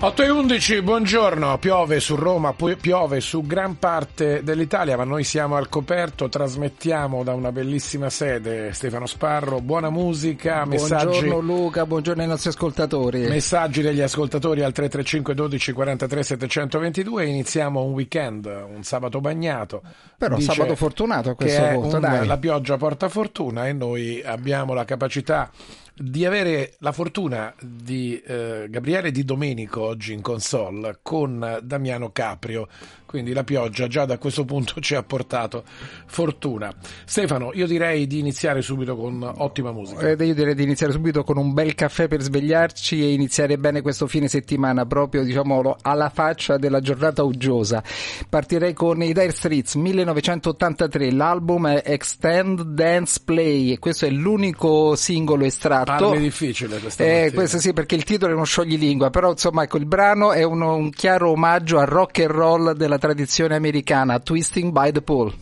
8 e 11, buongiorno, piove su Roma, piove su gran parte dell'Italia, ma noi siamo al coperto, trasmettiamo da una bellissima sede, Stefano Sparro, buona musica, messaggi... Buongiorno Luca, buongiorno ai nostri ascoltatori. Messaggi degli ascoltatori al 335 12 43 722, iniziamo un weekend, un sabato bagnato. Però Dice sabato fortunato a questo punto, un- dai. La pioggia porta fortuna e noi abbiamo la capacità di avere la fortuna di eh, Gabriele Di Domenico oggi in console con Damiano Caprio. Quindi la pioggia già da questo punto ci ha portato fortuna. Stefano, io direi di iniziare subito con ottima musica. Eh, Io direi di iniziare subito con un bel caffè per svegliarci e iniziare bene questo fine settimana, proprio diciamo alla faccia della giornata uggiosa. Partirei con i Dire Streets 1983, l'album è Extend Dance Play e questo è l'unico singolo estratto. Parli difficile questa Eh, questo sì, perché il titolo è uno scioglilingua, però insomma ecco, il brano è uno- un chiaro omaggio al rock and roll della tradizione americana, Twisting by the Pool.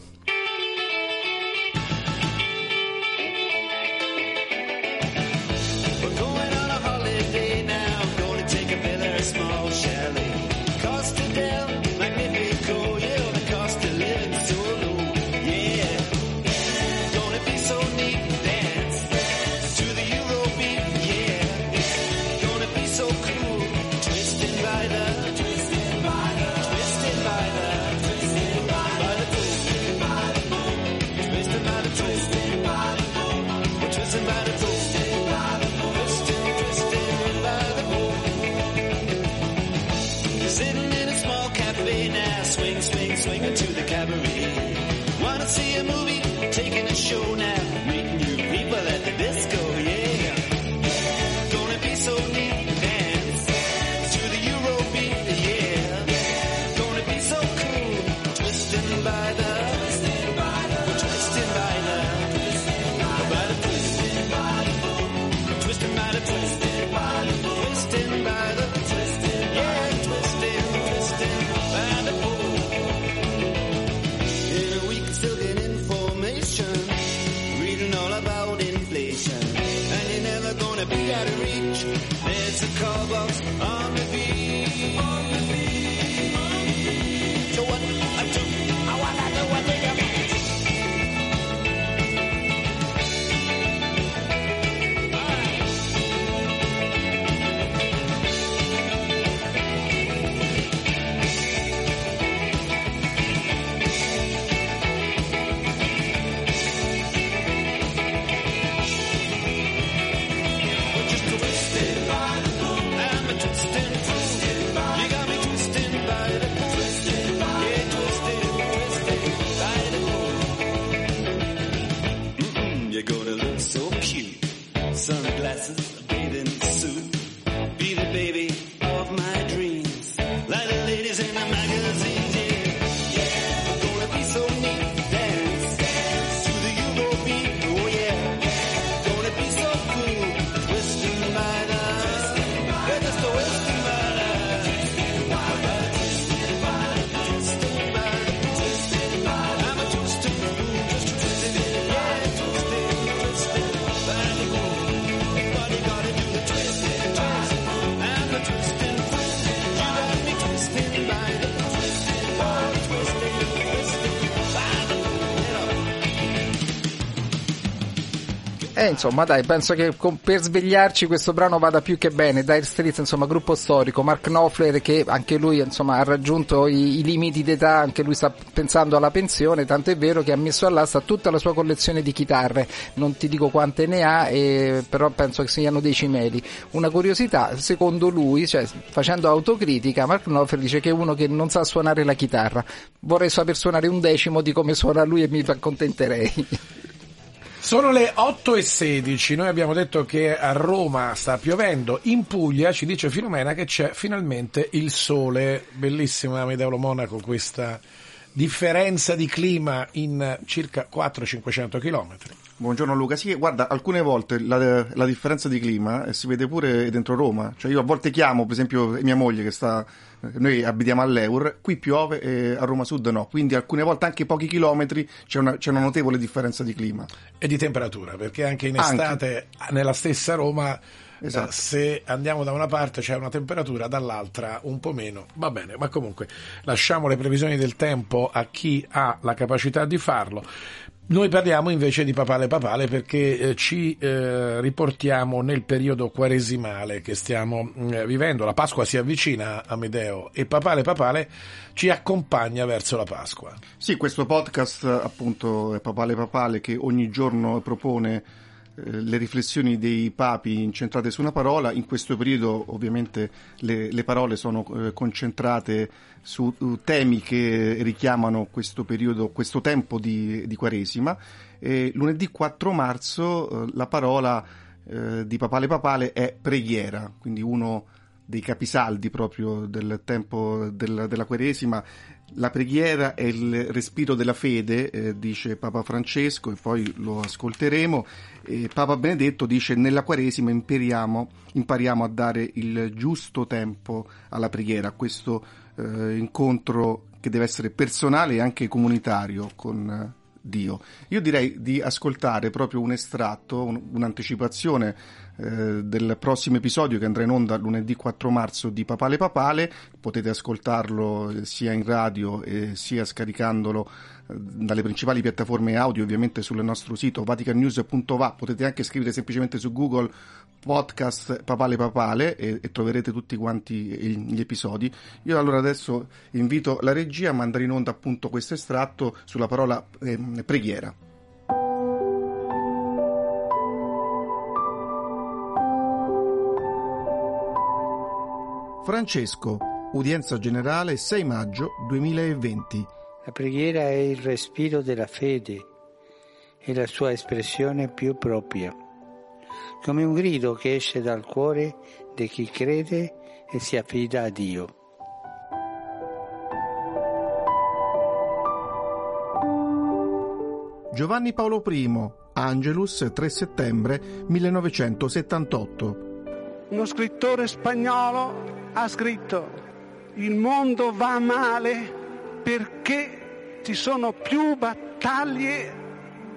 Insomma, dai, penso che con- per svegliarci questo brano vada più che bene. Dire Streets, insomma, gruppo storico. Mark Knopfler, che anche lui, insomma, ha raggiunto i, i limiti d'età, anche lui sta pensando alla pensione, tanto è vero che ha messo all'asta tutta la sua collezione di chitarre. Non ti dico quante ne ha, eh, però penso che siano dei cimeli. Una curiosità, secondo lui, cioè, facendo autocritica, Mark Knopfler dice che è uno che non sa suonare la chitarra. Vorrei saper suonare un decimo di come suona lui e mi accontenterei. Sono le 8 e 16, noi abbiamo detto che a Roma sta piovendo, in Puglia ci dice Filomena che c'è finalmente il sole, bellissima Medeolo Monaco questa differenza di clima in circa 400-500 km. Buongiorno Luca, sì, guarda, alcune volte la, la differenza di clima eh, si vede pure dentro Roma, cioè io a volte chiamo, per esempio, mia moglie che sta, eh, noi abitiamo all'Eur, qui piove e a Roma Sud no, quindi alcune volte anche pochi chilometri c'è una, c'è una notevole differenza di clima. E di temperatura, perché anche in Anche. estate nella stessa Roma Esatto. eh, se andiamo da una parte c'è una temperatura, dall'altra un po' meno. Va bene, ma comunque lasciamo le previsioni del tempo a chi ha la capacità di farlo. Noi parliamo invece di papale papale perché eh, ci eh, riportiamo nel periodo quaresimale che stiamo mm, vivendo. La Pasqua si avvicina a Medeo e papale papale ci accompagna verso la Pasqua. Sì, questo podcast appunto è Papale Papale che ogni giorno propone le riflessioni dei papi incentrate su una parola. In questo periodo ovviamente le, le parole sono eh, concentrate su temi che richiamano questo periodo, questo tempo di, di Quaresima. E lunedì 4 marzo eh, la parola eh, di Papale Papale è preghiera, quindi uno dei capisaldi proprio del tempo del- della Quaresima. La preghiera è il respiro della fede, eh, dice Papa Francesco, e poi lo ascolteremo. E Papa Benedetto dice: Nella Quaresima impariamo a dare il giusto tempo alla preghiera, a questo eh, incontro che deve essere personale e anche comunitario con eh, Dio. Io direi di ascoltare proprio un estratto, un- un'anticipazione eh, del prossimo episodio che andrà in onda lunedì 4 marzo di Papale Papale. Potete ascoltarlo eh, sia in radio sia scaricandolo eh, dalle principali piattaforme audio, ovviamente sul nostro sito vaticannews.va. Potete anche scrivere semplicemente su Google podcast Papale Papale e, e troverete tutti quanti gli episodi. Io allora adesso invito la regia a mandare in onda appunto questo estratto sulla parola ehm, preghiera. Francesco, udienza generale 6 maggio 2020. La preghiera è il respiro della fede, è la sua espressione più propria, come un grido che esce dal cuore di chi crede e si affida a Dio. Giovanni Paolo I, Angelus 3 settembre 1978. Uno scrittore spagnolo ha scritto il mondo va male perché ci sono più battaglie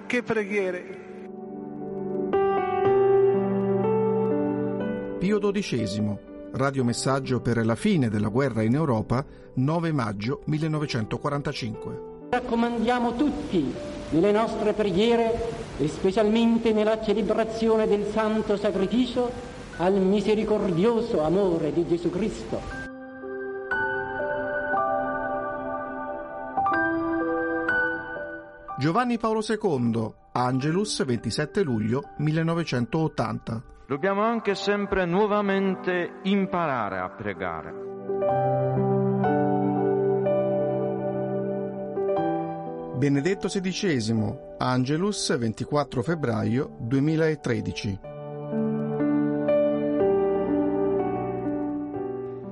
che preghiere. Pio XII, radiomessaggio per la fine della guerra in Europa 9 maggio 1945. Raccomandiamo tutti nelle nostre preghiere e specialmente nella celebrazione del santo sacrificio al misericordioso amore di Gesù Cristo. Giovanni Paolo II, Angelus 27 luglio 1980. Dobbiamo anche sempre nuovamente imparare a pregare. Benedetto XVI, Angelus 24 febbraio 2013.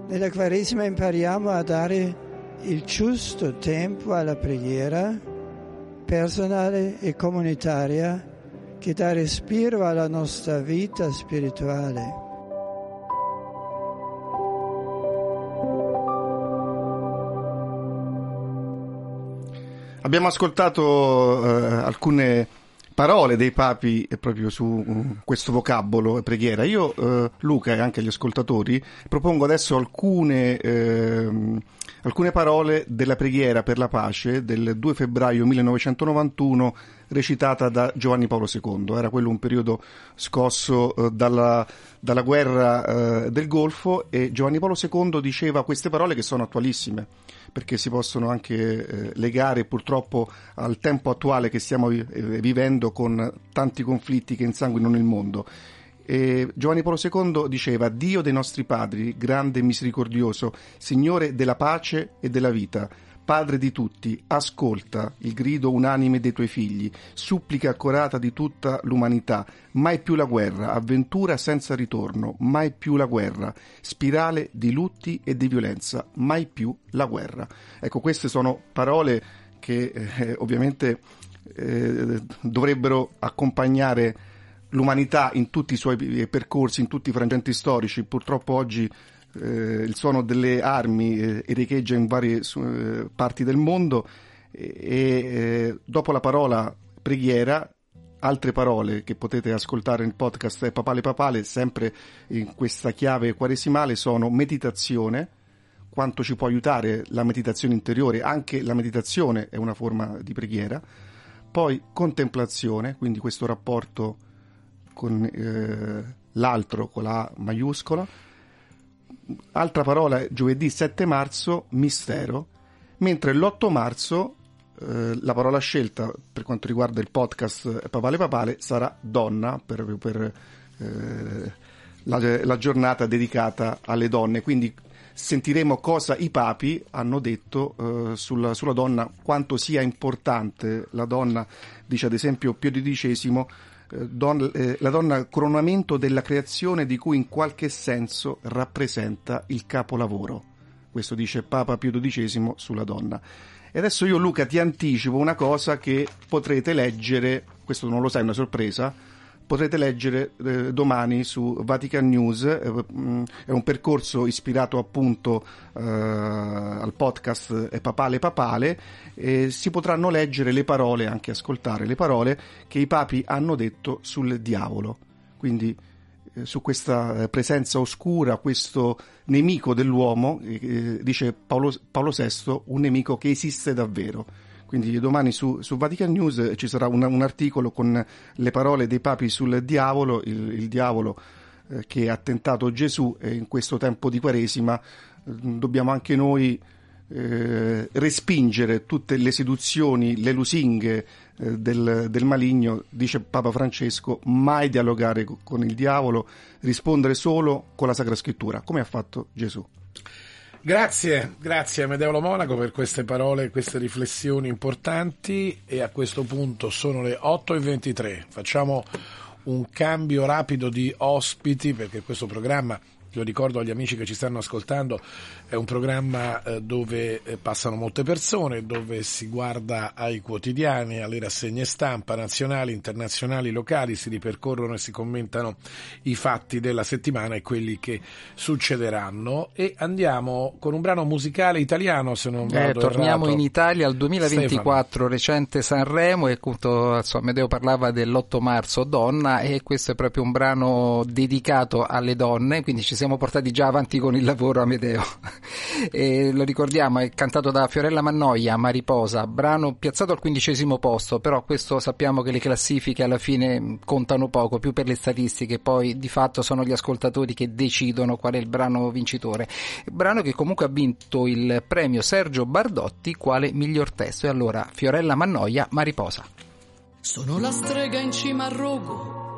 Nella Quaresima impariamo a dare il giusto tempo alla preghiera personale e comunitaria che dà respiro alla nostra vita spirituale. Abbiamo ascoltato eh, alcune parole dei papi eh, proprio su mm, questo vocabolo preghiera. Io, eh, Luca e anche gli ascoltatori, propongo adesso alcune, ehm, alcune parole della preghiera per la pace del 2 febbraio 1991 recitata da Giovanni Paolo II. Era quello un periodo scosso eh, dalla, dalla guerra eh, del Golfo e Giovanni Paolo II diceva queste parole che sono attualissime perché si possono anche eh, legare purtroppo al tempo attuale che stiamo vi- eh, vivendo con tanti conflitti che insanguinano il mondo. E Giovanni Paolo II diceva Dio dei nostri padri, grande e misericordioso, Signore della pace e della vita, Padre di tutti, ascolta il grido unanime dei tuoi figli, supplica accorata di tutta l'umanità, mai più la guerra, avventura senza ritorno, mai più la guerra, spirale di lutti e di violenza, mai più la guerra. Ecco, queste sono parole che eh, ovviamente eh, dovrebbero accompagnare l'umanità in tutti i suoi percorsi, in tutti i frangenti storici. Purtroppo oggi eh, il suono delle armi eh, riecheggia in varie eh, parti del mondo e, e dopo la parola preghiera altre parole che potete ascoltare nel podcast Papale Papale, sempre in questa chiave quaresimale, sono meditazione, quanto ci può aiutare la meditazione interiore, anche la meditazione è una forma di preghiera, poi contemplazione, quindi questo rapporto con eh, l'altro, con la maiuscola, altra parola giovedì 7 marzo, mistero, mentre l'8 marzo eh, la parola scelta per quanto riguarda il podcast Papale Papale sarà donna per, per eh, la, la, giornata dedicata alle donne. Quindi sentiremo cosa i papi hanno detto eh, sulla, sulla, donna, quanto sia importante la donna, dice ad esempio Pio XII, eh, don, eh, la donna coronamento della creazione di cui in qualche senso rappresenta il capolavoro. Questo dice Papa Pio XII sulla donna. E adesso io Luca ti anticipo una cosa che potrete leggere, questo non lo sai, è una sorpresa, potrete leggere eh, domani su Vatican News, eh, mh, è un percorso ispirato appunto eh, al podcast Papale Papale, e si potranno leggere le parole, anche ascoltare le parole che i papi hanno detto sul diavolo. Quindi eh, su questa presenza oscura, questo nemico dell'uomo, dice Paolo, Paolo, VI, un nemico che esiste davvero. Quindi domani su, su Vatican News ci sarà un, un, articolo con le parole dei papi sul diavolo, il, il diavolo eh, che ha tentato Gesù e in questo tempo di Quaresima eh, dobbiamo anche noi eh, respingere tutte le seduzioni, le lusinghe eh, del, del, maligno, dice Papa Francesco, mai dialogare con il diavolo, rispondere solo con la Sacra Scrittura, come ha fatto Gesù. Grazie, grazie a Medeolo Monaco per queste parole, queste riflessioni importanti e a questo punto sono le 8.23. Facciamo un cambio rapido di ospiti perché questo programma lo ricordo agli amici che ci stanno ascoltando, è un programma eh, dove eh, passano molte persone, dove si guarda ai quotidiani, alle rassegne stampa nazionali, internazionali, locali, si ripercorrono e si commentano i fatti della settimana e quelli che succederanno e andiamo con un brano musicale italiano se non eh, vado Torniamo errato. in Italia al 2024, Stefano. recente Sanremo e appunto insomma, Medeo parlava dell'8 marzo Donna e questo è proprio un brano dedicato alle donne, quindi ci siamo portati già avanti con il lavoro Amedeo. E lo ricordiamo, è cantato da Fiorella Mannoia, Mariposa, brano piazzato al quindicesimo posto, però questo sappiamo che le classifiche alla fine contano poco, più per le statistiche, poi di fatto sono gli ascoltatori che decidono qual è il brano vincitore. Brano che comunque ha vinto il premio Sergio Bardotti quale miglior testo. E allora Fiorella Mannoia, Mariposa. Sono la strega in cima al rogo,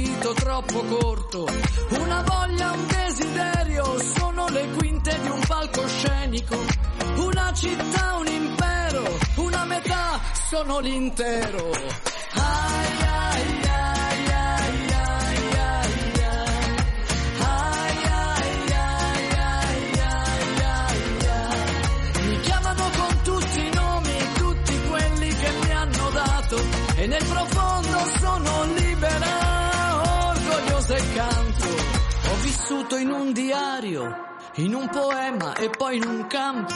troppo corto, una voglia, un desiderio, sono le quinte di un palcoscenico, una città, un impero, una metà, sono l'intero. Ai, ai, ai, ai, ai, ai, vissuto in un diario in un poema e poi in un campo.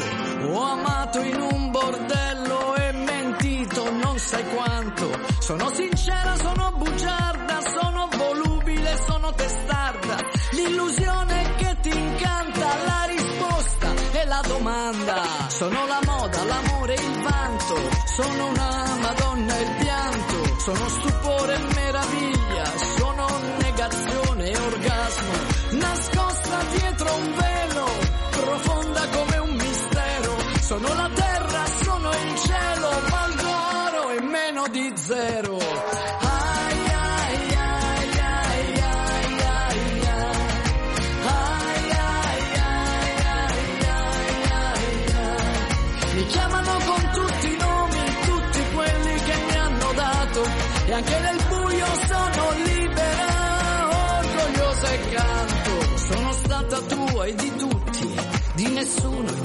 Ho amato in un bordello e mentito non sai quanto. Sono sincera, sono bugiarda, sono volubile, sono testarda. L'illusione che ti incanta, la risposta e la domanda. Sono la moda, l'amore, il vanto. Sono una madonna e il pianto. sono stupore e meraviglia, sono la terra, sono il cielo, valgo e meno di zero. Ai, ai, ai, ai, ai. Ai, ai, ai, ai, ai, ai, ai. Mi chiamano con tutti i nomi, tutti quelli che mi hanno dato e anche nel buio sono libera, orgogliosa e canto. Sono stata tua e di tutti, di nessuno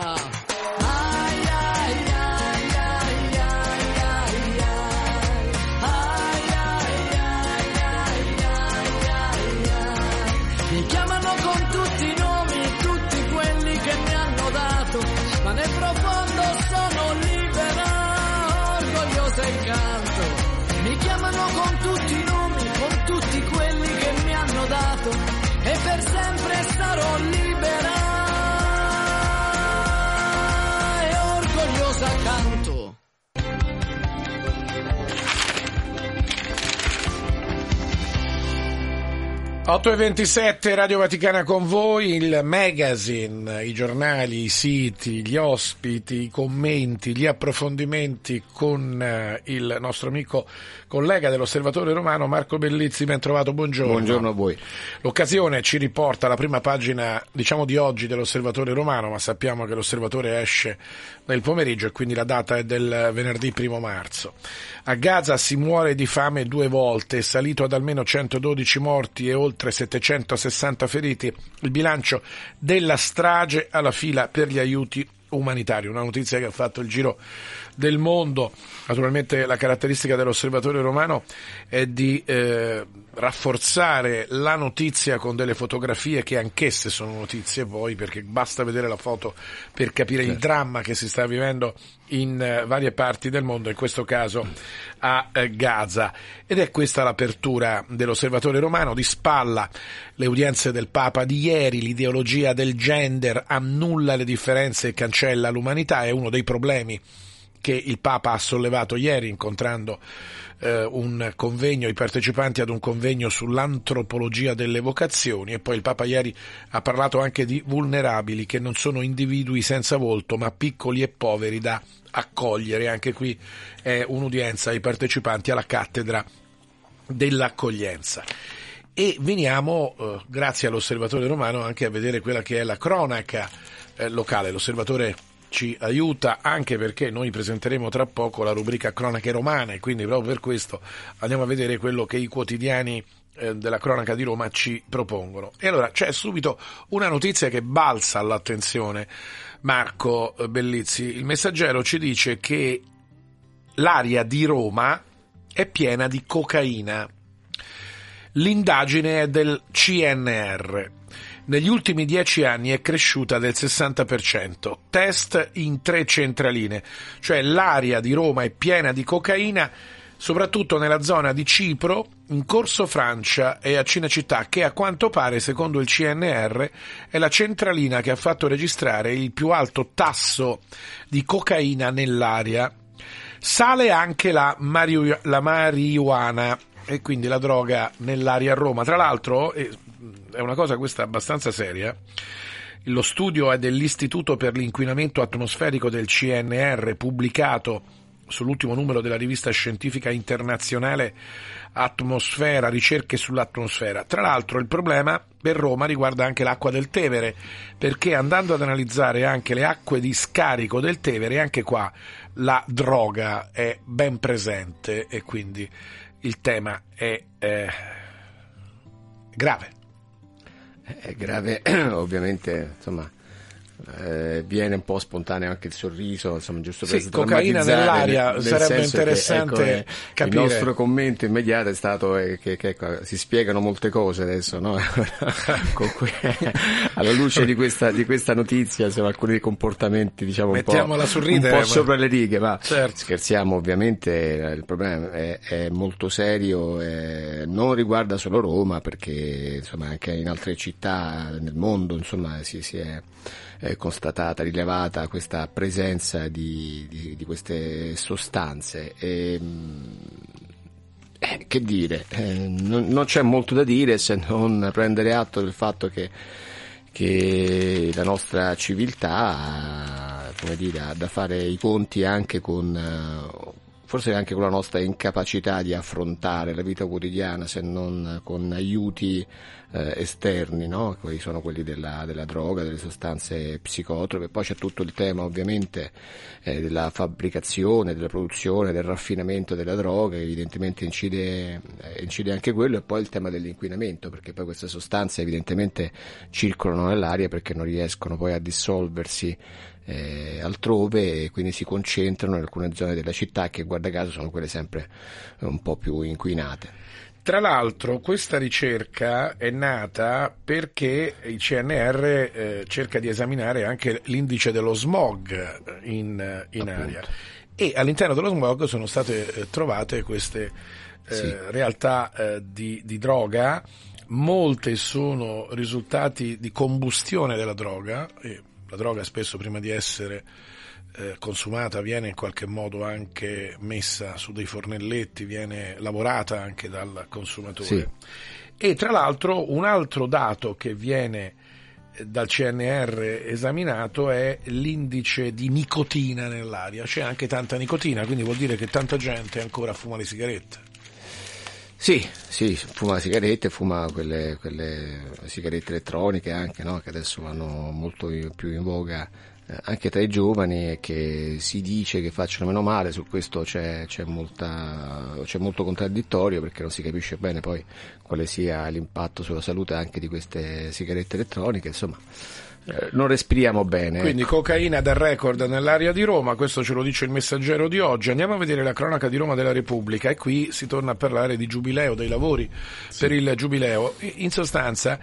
8 e 27 Radio Vaticana con voi, il magazine, i giornali, i siti, gli ospiti, i commenti, gli approfondimenti con eh, il nostro amico collega dell'Osservatore Romano Marco Bellizzi, ben trovato, buongiorno. Buongiorno a voi. L'occasione ci riporta alla prima pagina, diciamo di oggi, dell'Osservatore Romano, ma sappiamo che l'Osservatore esce nel pomeriggio e quindi la data è del venerdì primo marzo. A Gaza si muore di fame due volte, è salito ad almeno 112 morti e oltre 760 feriti il bilancio della strage alla fila per gli aiuti umanitari. Una notizia che ha fatto il giro del mondo. Naturalmente la caratteristica dell'osservatorio romano è di eh, rafforzare la notizia con delle fotografie che anch'esse sono notizie poi perché basta vedere la foto per capire il dramma che si sta vivendo in eh, varie parti del mondo, in questo caso a eh, Gaza. Ed è questa l'apertura dell'osservatorio romano, di spalla le udienze del Papa di ieri, l'ideologia del gender annulla le differenze e cancella l'umanità, è uno dei problemi che il Papa ha sollevato ieri incontrando eh, un convegno, i partecipanti ad un convegno sull'antropologia delle vocazioni e poi il Papa ieri ha parlato anche di vulnerabili che non sono individui senza volto ma piccoli e poveri da accogliere. Anche qui è un'udienza ai partecipanti alla cattedra dell'accoglienza. E veniamo, eh, grazie all'Osservatore Romano, anche a vedere quella che è la cronaca eh, locale. L'Osservatore ci aiuta anche perché noi presenteremo tra poco la rubrica Cronache Romane, quindi proprio per questo andiamo a vedere quello che i quotidiani eh, della cronaca di Roma ci propongono. E allora c'è subito una notizia che balza all'attenzione, Marco eh, Bellizzi. Il messaggero ci dice che l'aria di Roma è piena di cocaina. L'indagine è del CNR. Negli ultimi dieci anni è cresciuta del 60%. Test in tre centraline, cioè l'aria di Roma è piena di cocaina, soprattutto nella zona di Cipro, in Corso Francia e a Cinecittà, che a quanto pare, secondo il CNR, è la centralina che ha fatto registrare il più alto tasso di cocaina nell'aria. Sale anche la, mariu- la marijuana e quindi la droga nell'aria a Roma. Tra l'altro, è una cosa questa abbastanza seria, lo studio è dell'Istituto per l'inquinamento atmosferico del CNR pubblicato sull'ultimo numero della rivista scientifica internazionale Atmosfera, ricerche sull'atmosfera. Tra l'altro il problema per Roma riguarda anche l'acqua del Tevere, perché andando ad analizzare anche le acque di scarico del Tevere, anche qua la droga è ben presente e quindi il tema è eh, grave. È grave, ovviamente, insomma, eh, viene un po' spontaneo anche il sorriso, insomma, giusto per Sì, cocaina nell'aria, nel sarebbe senso che, interessante ecco, capire. Il nostro commento immediato è stato eh, che, che, ecco, si spiegano molte cose adesso, no? Que- alla luce di questa, di questa notizia, insomma, alcuni comportamenti diciamo un po', sul un po' ma- sopra le righe, ma Certo. scherziamo ovviamente, il problema è, è molto serio, eh, non riguarda solo Roma perché insomma anche in altre città nel mondo insomma si, si è eh, constatata, rilevata questa presenza di, di- di queste sostanze. E, mh, eh, che dire, eh, non, non c'è molto da dire se non prendere atto del fatto che, che la nostra civiltà ha, dire, ha da fare i conti anche con, eh, forse anche con la nostra incapacità di affrontare la vita quotidiana se non con aiuti eh, esterni, no? Quelli sono quelli della, della droga, delle sostanze psicotrope, poi c'è tutto il tema ovviamente eh, della fabbricazione, della produzione, del raffinamento della droga, evidentemente incide, eh, incide anche quello, e poi il tema dell'inquinamento, perché poi queste sostanze evidentemente circolano nell'aria perché non riescono poi a dissolversi eh, altrove e quindi si concentrano in alcune zone della città che guarda caso sono quelle sempre un po' più inquinate. Tra l'altro questa ricerca è nata perché il CNR eh, cerca di esaminare anche l'indice dello smog in, eh, in aria e all'interno dello smog sono state eh, trovate queste eh, Sì. realtà eh, di, di droga, molte sono risultati di combustione della droga la droga spesso prima di essere eh, consumata viene in qualche modo anche messa su dei fornelletti, viene lavorata anche dal consumatore. Sì. E tra l'altro un altro dato che viene eh, dal CNR esaminato è l'indice di nicotina nell'aria, c'è anche tanta nicotina, quindi vuol dire che tanta gente ancora fuma le sigarette. Sì, sì, fuma sigarette, fuma quelle, quelle sigarette elettroniche anche, no? che adesso vanno molto più in voga eh, anche tra i giovani e che si dice che facciano meno male, su questo c'è, c'è, molta, c'è molto contraddittorio perché non si capisce bene poi quale sia l'impatto sulla salute anche di queste sigarette elettroniche, insomma non respiriamo bene. Quindi ecco. cocaina da record nell'area di Roma, questo ce lo dice il messaggero di oggi. Andiamo a vedere la cronaca di Roma della Repubblica e qui si torna a parlare di giubileo, dei lavori per il giubileo. In sostanza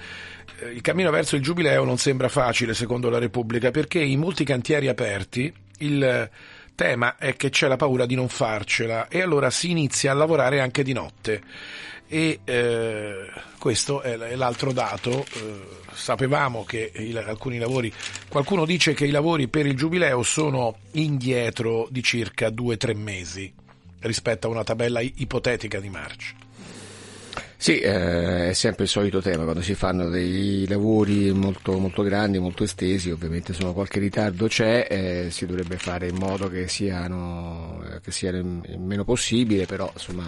eh, il cammino verso il giubileo non sembra facile secondo la Repubblica perché in molti cantieri aperti il tema è che c'è la paura di non farcela e allora si inizia a lavorare anche di notte. E eh, questo è l'altro dato. eh, sapevamo che il- alcuni lavori, qualcuno dice che i lavori per il giubileo sono indietro di circa due o tre mesi rispetto a una tabella ipotetica di marcia. Sì, eh, è sempre il solito tema, quando si fanno dei lavori molto, molto grandi, molto estesi, ovviamente insomma, qualche ritardo c'è, eh, si dovrebbe fare in modo che siano, eh, che sia il meno possibile, però insomma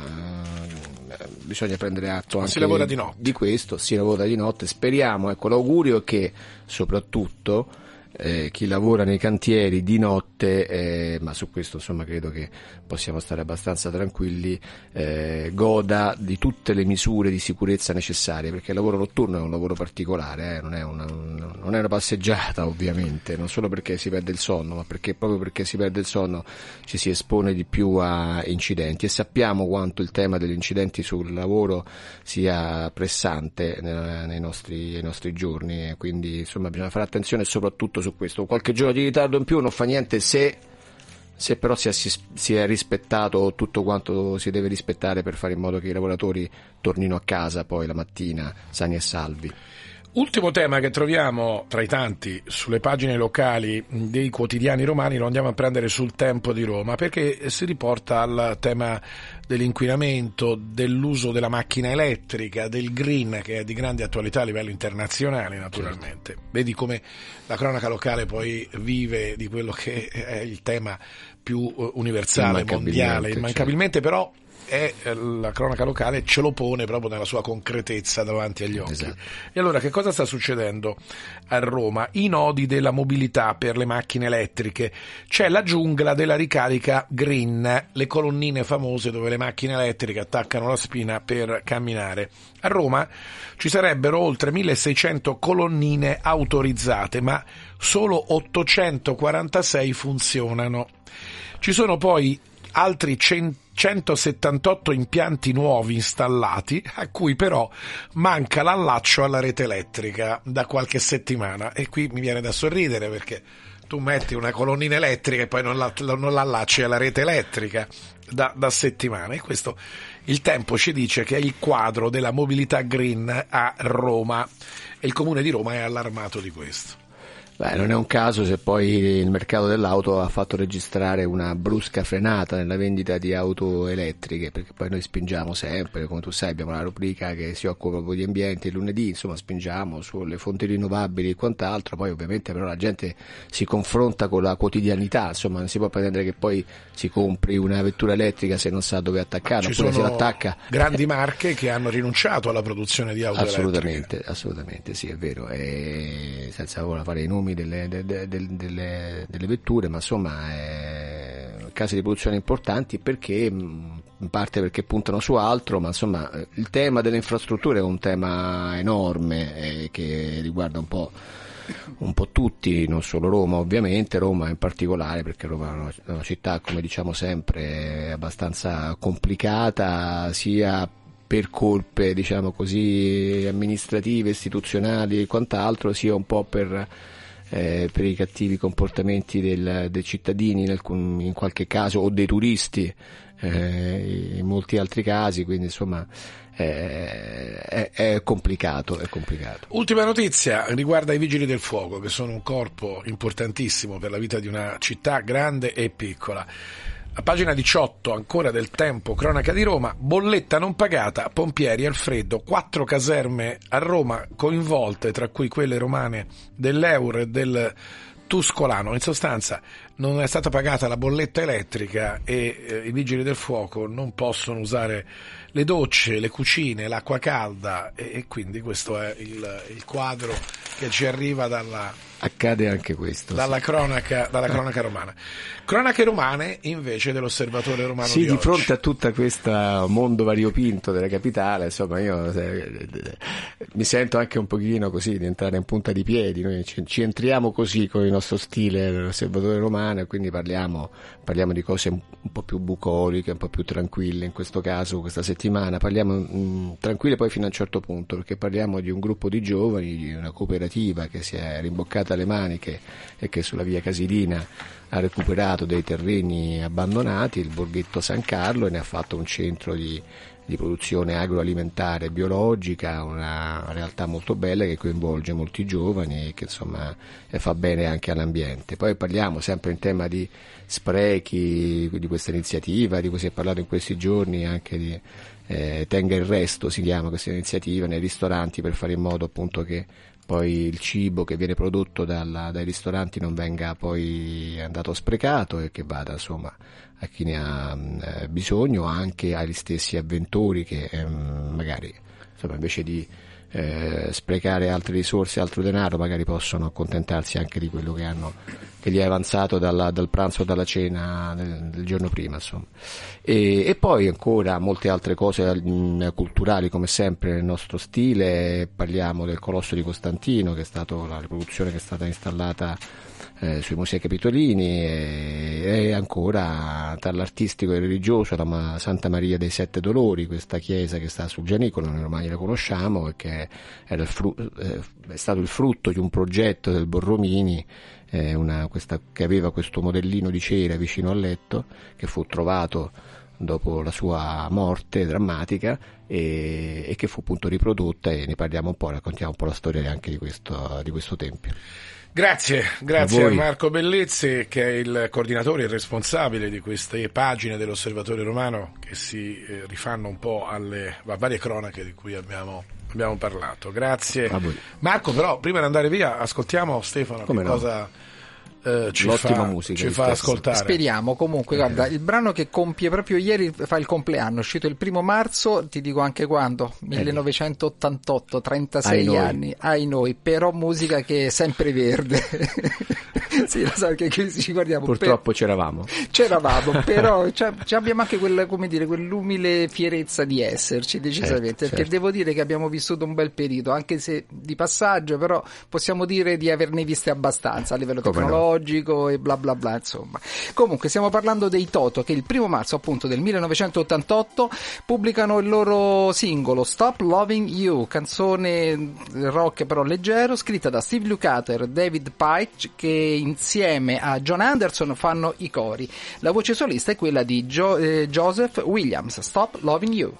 eh, bisogna prendere atto anche si lavora di notte. di questo, si lavora di notte, speriamo, ecco l'augurio è che soprattutto eh, chi lavora nei cantieri di notte, eh, ma su questo insomma credo che possiamo stare abbastanza tranquilli, eh, goda di tutte le misure di sicurezza necessarie, perché il lavoro notturno è un lavoro particolare, eh, non, è una, un- non è una passeggiata ovviamente, non solo perché si perde il sonno, ma perché proprio perché si perde il sonno ci si espone di più a incidenti e sappiamo quanto il tema degli incidenti sul lavoro sia pressante ne- nei nostri, nei nostri giorni, quindi insomma bisogna fare attenzione soprattutto su questo. Qualche giorno di ritardo in più non fa niente se se però si è, si è rispettato tutto quanto si deve rispettare per fare in modo che i lavoratori tornino a casa poi la mattina sani e salvi. Ultimo tema che troviamo tra i tanti sulle pagine locali dei quotidiani romani lo andiamo a prendere sul tempo di Roma perché si riporta al tema dell'inquinamento, dell'uso della macchina elettrica, del green che è di grande attualità a livello internazionale naturalmente. Vedi come la cronaca locale poi vive di quello che è il tema più eh, universale, Immancabilmente, mondiale, immancabilmente però è eh, la cronaca locale ce lo pone proprio nella sua concretezza davanti agli occhi. Esatto. E allora che cosa sta succedendo a Roma? I nodi della mobilità per le macchine elettriche. C'è la giungla della ricarica green, le colonnine famose dove le macchine elettriche attaccano la spina per camminare. A Roma ci sarebbero oltre 1600 colonnine autorizzate, ma solo 846 funzionano. Ci sono poi altri 100 178 impianti nuovi installati, a cui però manca l'allaccio alla rete elettrica da qualche settimana. E qui mi viene da sorridere perché tu metti una colonnina elettrica e poi non, la, non l'allacci alla rete elettrica da, da settimane. E questo il tempo ci dice che è il quadro della mobilità green a Roma e il comune di Roma è allarmato di questo. Beh, non è un caso se poi il mercato dell'auto ha fatto registrare una brusca frenata nella vendita di auto elettriche, perché poi noi spingiamo sempre, come tu sai abbiamo la rubrica che si occupa proprio di ambiente, il lunedì insomma spingiamo sulle fonti rinnovabili e quant'altro, poi ovviamente però la gente si confronta con la quotidianità, insomma non si può pretendere che poi si compri una vettura elettrica se non sa dove attaccarla, Ci oppure se l'attacca grandi marche che hanno rinunciato alla produzione di auto Assolutamente, elettriche. assolutamente sì, è vero, e senza ora fare i nomi delle, de- de- de- delle- delle vetture, ma insomma eh, casi di produzione importanti perché in parte perché puntano su altro, ma insomma eh, il tema delle infrastrutture è un tema enorme eh, che riguarda un po' un po' tutti, non solo Roma ovviamente, Roma in particolare perché Roma è una città come diciamo sempre abbastanza complicata sia per colpe diciamo così amministrative, istituzionali e quant'altro, sia un po' per, eh, per i cattivi comportamenti del- dei cittadini in, alcun- in qualche caso o dei turisti eh, in molti altri casi, quindi insomma eh, è, è complicato, è complicato. Ultima notizia riguarda i vigili del fuoco, che sono un corpo importantissimo per la vita di una città grande e piccola. A pagina 18 ancora del tempo, cronaca di Roma, bolletta non pagata, pompieri al freddo, quattro caserme a Roma coinvolte, tra cui quelle romane dell'Eur e del Tuscolano. In sostanza non è stata pagata la bolletta elettrica e eh, i vigili del fuoco non possono usare le docce, le cucine, l'acqua calda e, e quindi questo è il, il quadro che ci arriva dalla, Accade anche questo. dalla, cronaca, dalla cronaca romana. Cronache romane invece dell'osservatore romano Sì, di, di fronte a tutto questo mondo variopinto della capitale, insomma, io eh, mi sento anche un pochino così di entrare in punta di piedi. Noi ci, ci entriamo così con il nostro stile dell'osservatore romano e quindi parliamo, parliamo di cose un, un po' più bucoliche, un po' più tranquille. In questo caso, questa settimana, parliamo mh, tranquille poi fino a un certo punto, perché parliamo di un gruppo di giovani, di una cooperativa che si è rimboccata le maniche e che sulla via Casilina ha recuperato dei terreni abbandonati, il borghetto San Carlo, e ne ha fatto un centro di, di produzione agroalimentare biologica, una realtà molto bella che coinvolge molti giovani e che insomma fa bene anche all'ambiente. Poi parliamo sempre in tema di sprechi di questa iniziativa, di cui si è parlato in questi giorni anche di eh, Tenga il resto si chiama questa iniziativa nei ristoranti per fare in modo appunto che poi il cibo che viene prodotto dalla- dai ristoranti non venga poi andato sprecato e che vada insomma a chi ne ha mh, eh, bisogno, anche agli stessi avventori che ehm, magari insomma, invece di eh, sprecare altre risorse, altro denaro, magari possono accontentarsi anche di quello che hanno che gli è avanzato dalla- dal pranzo o dalla cena del, del giorno prima. E, e poi ancora molte altre cose mh, culturali come sempre nel nostro stile, parliamo del Colosso di Costantino che è stato la riproduzione che è stata installata eh, sui Musei Capitolini e, e ancora tra l'artistico e il religioso la Santa Maria dei Sette Dolori, questa chiesa che sta sul Gianicolo, noi ormai la conosciamo e che fru- eh, è stato il frutto di un progetto del Borromini eh, una- questa- che aveva questo modellino di cera vicino al letto che fu trovato dopo la sua morte drammatica e, e che fu appunto riprodotta e ne parliamo un po', raccontiamo un po' la storia anche di questo, di questo tempio. Grazie, grazie A a. Marco Bellezzi che è il coordinatore e il responsabile di queste pagine dell'Osservatore Romano che si eh, rifanno un po' alle varie cronache di cui abbiamo, abbiamo parlato. Grazie. Marco, però prima di andare via ascoltiamo Stefano Come che no. cosa eh, ci, L'ottima fa, musica ci fa ascoltare. Speriamo, comunque, guarda, il brano che compie proprio ieri fa il compleanno, è uscito il primo marzo, ti dico anche quando, 1988, 36 Ai noi. anni, ai noi, però musica che è sempre verde. sì, lo so che ci guardiamo. Purtroppo c'eravamo. per- c'eravamo, però c'è- c'è- abbiamo anche quella, come dire, quell'umile fierezza di esserci, decisamente, Certo, perché certo. devo dire che abbiamo vissuto un bel periodo, anche se di passaggio, però possiamo dire di averne viste abbastanza a livello Come no. Tecnologico e bla bla bla, insomma. Comunque stiamo parlando dei Toto che il primo marzo appunto del 1988 pubblicano il loro singolo Stop Loving You, canzone rock però leggero, scritta da Steve Lukather e David Pike che insieme a John Anderson fanno i cori. La voce solista è quella di Jo- eh, Joseph Williams, Stop Loving You.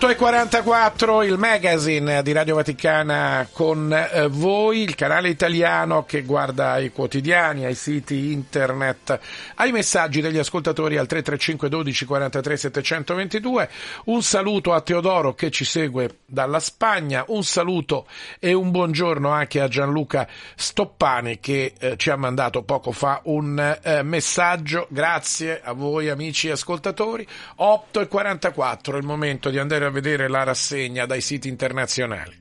Otto 8 e 44, il magazine di Radio Vaticana con eh, voi, il canale italiano che guarda ai quotidiani, ai siti internet, ai messaggi degli ascoltatori al 335 12 43 722. Un saluto a Teodoro che ci segue dalla Spagna, un saluto e un buongiorno anche a Gianluca Stoppani che eh, ci ha mandato poco fa un eh, messaggio. Grazie a voi amici ascoltatori. 8 e 44, il momento di andare a vedere la rassegna dai siti internazionali.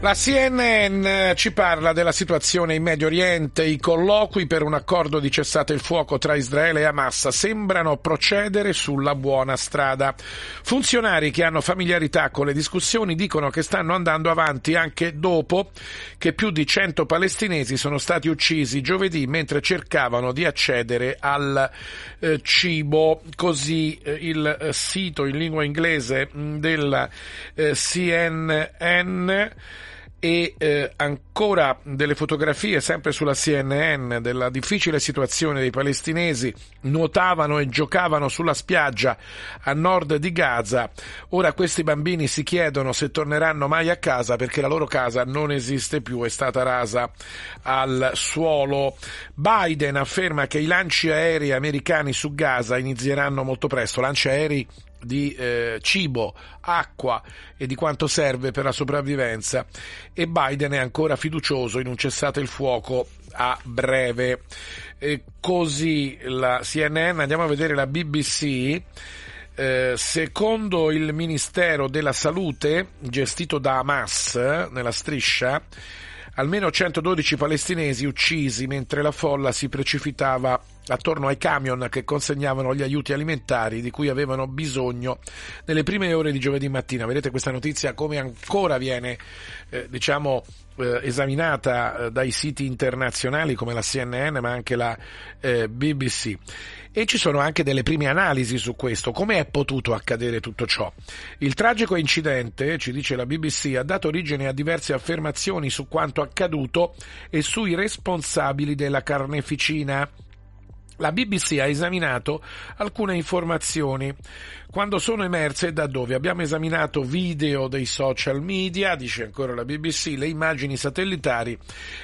La CNN ci parla della situazione in Medio Oriente. I colloqui per un accordo di cessate il fuoco tra Israele e Hamas sembrano procedere sulla buona strada. Funzionari che hanno familiarità con le discussioni dicono che stanno andando avanti anche dopo che più di 100 palestinesi sono stati uccisi giovedì mentre cercavano di accedere al eh, cibo. Così eh, il eh, sito in lingua inglese mh, della eh, CNN e eh, ancora delle fotografie sempre sulla CNN della difficile situazione dei palestinesi. Nuotavano e giocavano sulla spiaggia a nord di Gaza. Ora questi bambini si chiedono se torneranno mai a casa perché la loro casa non esiste più è stata rasa al suolo. Biden afferma che i lanci aerei americani su Gaza inizieranno molto presto. Lanci aerei di eh, cibo, acqua e di quanto serve per la sopravvivenza e Biden è ancora fiducioso in un cessate il fuoco a breve. E così la CNN, andiamo a vedere la BBC. Eh, secondo il Ministero della Salute, gestito da Hamas nella striscia, almeno 112 palestinesi uccisi mentre la folla si precipitava attorno ai camion che consegnavano gli aiuti alimentari di cui avevano bisogno nelle prime ore di giovedì mattina. Vedete questa notizia come ancora viene, eh, diciamo, eh, esaminata eh, dai siti internazionali come la CNN ma anche la eh, BBC. E ci sono anche delle prime analisi su questo, come è potuto accadere tutto ciò. Il tragico incidente, ci dice la BBC, ha dato origine a diverse affermazioni su quanto accaduto e sui responsabili della carneficina. La BBC ha esaminato alcune informazioni. Quando sono emerse da dove? Abbiamo esaminato video dei social media, dice ancora la BBC, le immagini satellitari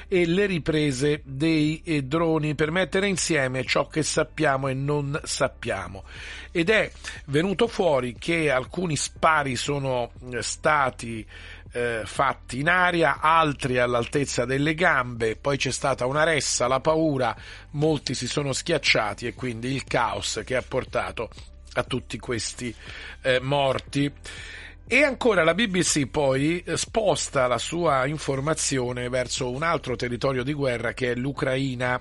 e le riprese dei droni per mettere insieme ciò che sappiamo e non sappiamo. Ed è venuto fuori che alcuni spari sono stati eh, fatti in aria, altri all'altezza delle gambe, poi c'è stata una ressa, la paura, molti si sono schiacciati e quindi il caos che ha portato a tutti questi eh, morti. E ancora la BBC poi eh, sposta la sua informazione verso un altro territorio di guerra che è l'Ucraina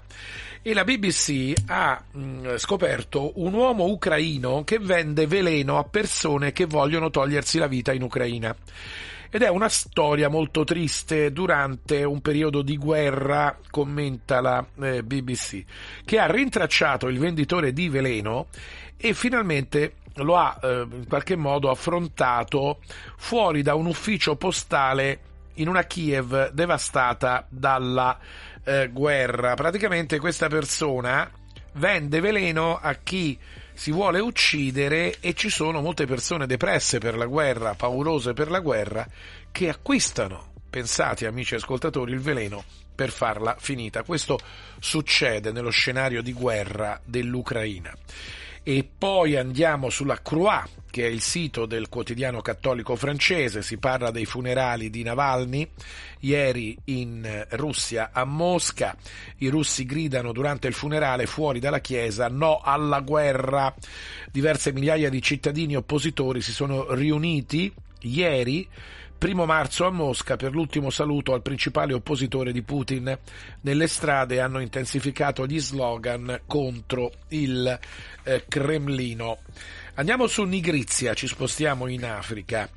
e la BBC ha mh, scoperto un uomo ucraino che vende veleno a persone che vogliono togliersi la vita in Ucraina ed è una storia molto triste durante un periodo di guerra, commenta la eh, BBC, che ha rintracciato il venditore di veleno e finalmente lo ha eh, in qualche modo affrontato fuori da un ufficio postale in una Kiev devastata dalla eh, guerra. Praticamente questa persona vende veleno a chi si vuole uccidere e ci sono molte persone depresse per la guerra, paurose per la guerra, che acquistano, pensate amici ascoltatori, il veleno per farla finita. Questo succede nello scenario di guerra dell'Ucraina. E poi andiamo sulla Croix, che è il sito del quotidiano cattolico francese, si parla dei funerali di Navalny, ieri in Russia a Mosca, i russi gridano durante il funerale fuori dalla chiesa no alla guerra, diverse migliaia di cittadini oppositori si sono riuniti. Ieri primo marzo a Mosca per l'ultimo saluto al principale oppositore di Putin. Nelle strade hanno intensificato gli slogan contro il eh, Cremlino. Andiamo su Nigrizia, ci spostiamo in Africa.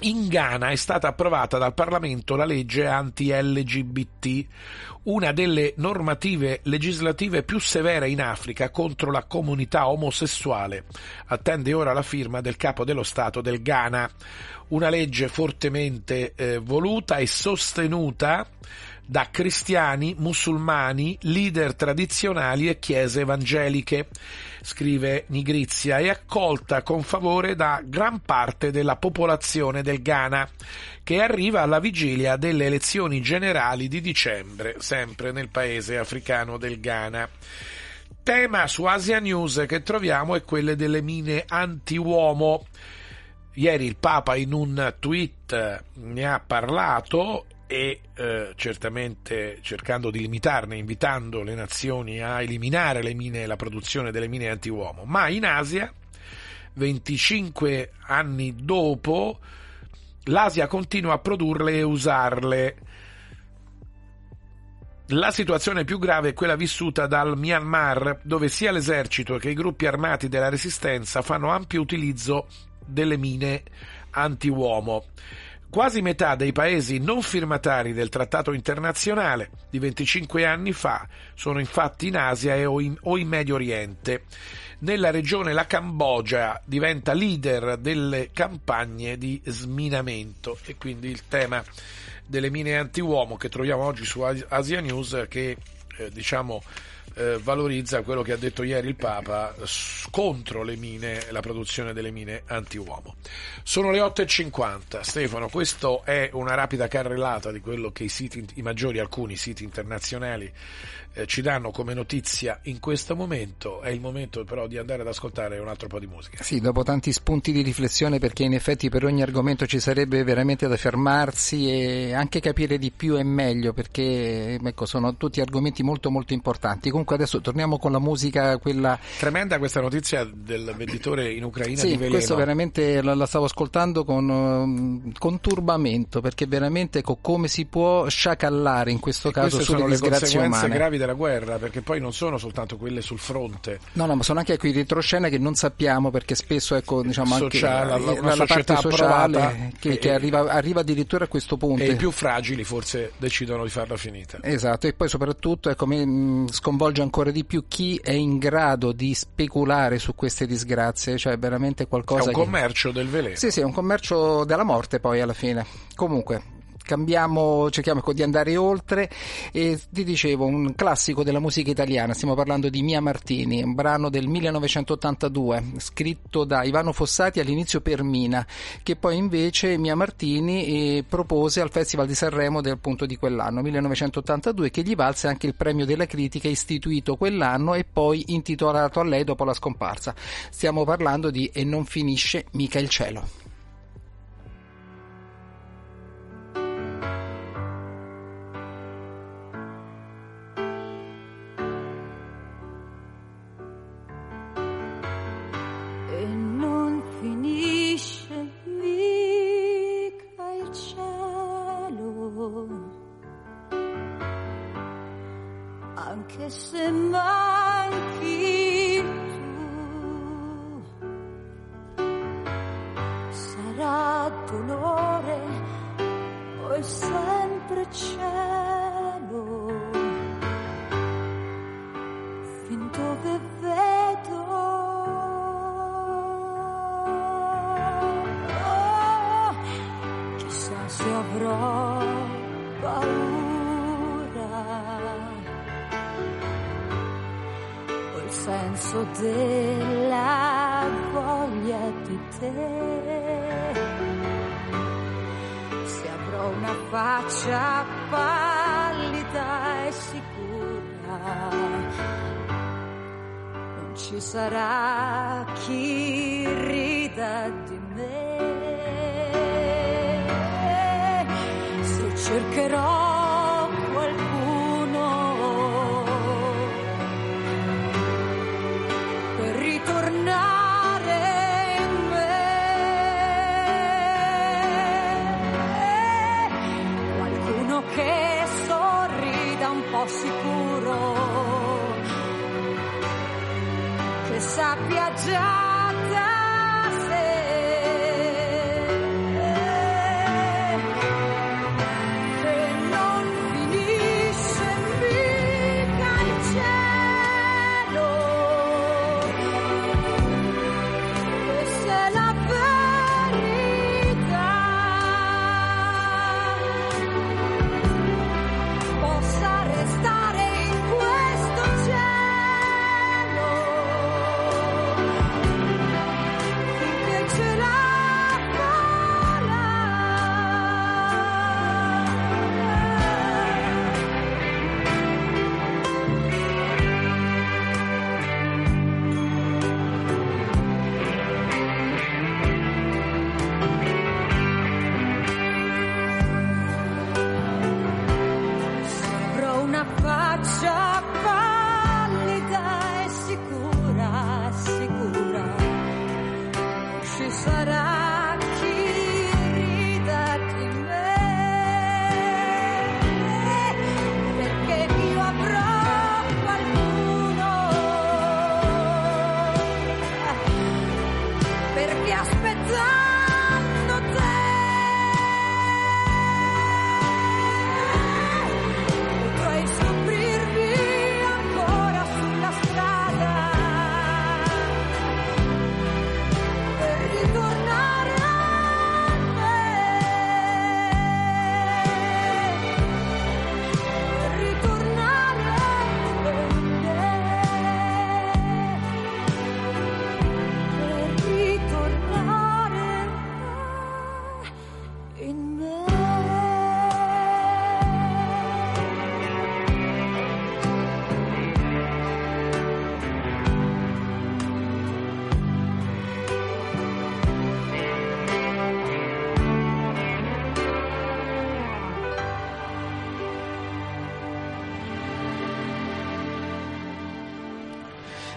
In Ghana è stata approvata dal Parlamento la legge anti-LGBT, una delle normative legislative più severe in Africa contro la comunità omosessuale. Attende ora la firma del capo dello Stato del Ghana una legge fortemente eh, voluta e sostenuta da cristiani, musulmani, leader tradizionali e chiese evangeliche, scrive Nigrizia, e accolta con favore da gran parte della popolazione del Ghana, che arriva alla vigilia delle elezioni generali di dicembre, sempre nel paese africano del Ghana. Tema su Asia News che troviamo è quelle delle mine anti-uomo Ieri il Papa in un tweet ne ha parlato e eh, certamente cercando di limitarne, invitando le nazioni a eliminare le mine, la produzione delle mine anti-uomo. Ma in Asia, 25 anni dopo, l'Asia continua a produrle e usarle. La situazione più grave è quella vissuta dal Myanmar, dove sia l'esercito che i gruppi armati della resistenza fanno ampio utilizzo delle mine anti-uomo. Quasi metà dei paesi non firmatari del trattato internazionale di 25 anni fa sono infatti in Asia o in, o in Medio Oriente. Nella regione la Cambogia diventa leader delle campagne di sminamento e quindi il tema delle mine anti-uomo che troviamo oggi su Asia News che eh, diciamo eh, valorizza quello che ha detto ieri il Papa contro le mine, la produzione delle mine anti-uomo. Sono le 8.50. Stefano, questa è una rapida carrellata di quello che i, siti, i maggiori, alcuni siti internazionali eh, ci danno come notizia in questo momento. È il momento però di andare ad ascoltare un altro po' di musica. Sì, dopo tanti spunti di riflessione, perché in effetti per ogni argomento ci sarebbe veramente da fermarsi e anche capire di più e meglio, perché ecco, sono tutti argomenti molto molto importanti. Comunque adesso torniamo con la musica, quella... Tremenda questa notizia del venditore in Ucraina sì, di veleno. questo veramente la, la stavo ascoltando con, um, con turbamento, perché veramente ecco, come si può sciacallare in questo E caso sulle disgrazie umane. gravi della guerra, perché poi non sono soltanto quelle sul fronte. No, no, ma sono anche quei retroscena che non sappiamo perché spesso ecco, diciamo anche Sociale, la, una la- la società parte sociale che, e- che arriva, arriva addirittura a questo punto. E i più fragili forse decidono di farla finita. Esatto, e poi soprattutto ecco, mi mh, sconvolge ancora di più chi è in grado di speculare su queste disgrazie, cioè veramente È qualcosa un che... commercio del veleno. Sì, sì, è un commercio della morte poi alla fine. Comunque, cambiamo, cerchiamo di andare oltre e ti dicevo un classico della musica italiana, stiamo parlando di Mia Martini, un brano del 1982 scritto da Ivano Fossati all'inizio per Mina, che poi invece Mia Martini eh, propose al Festival di Sanremo del punto di quell'anno, 1982, che gli valse anche il premio della critica istituito quell'anno e poi intitolato a lei dopo la scomparsa. Stiamo parlando di E non finisce mica il cielo.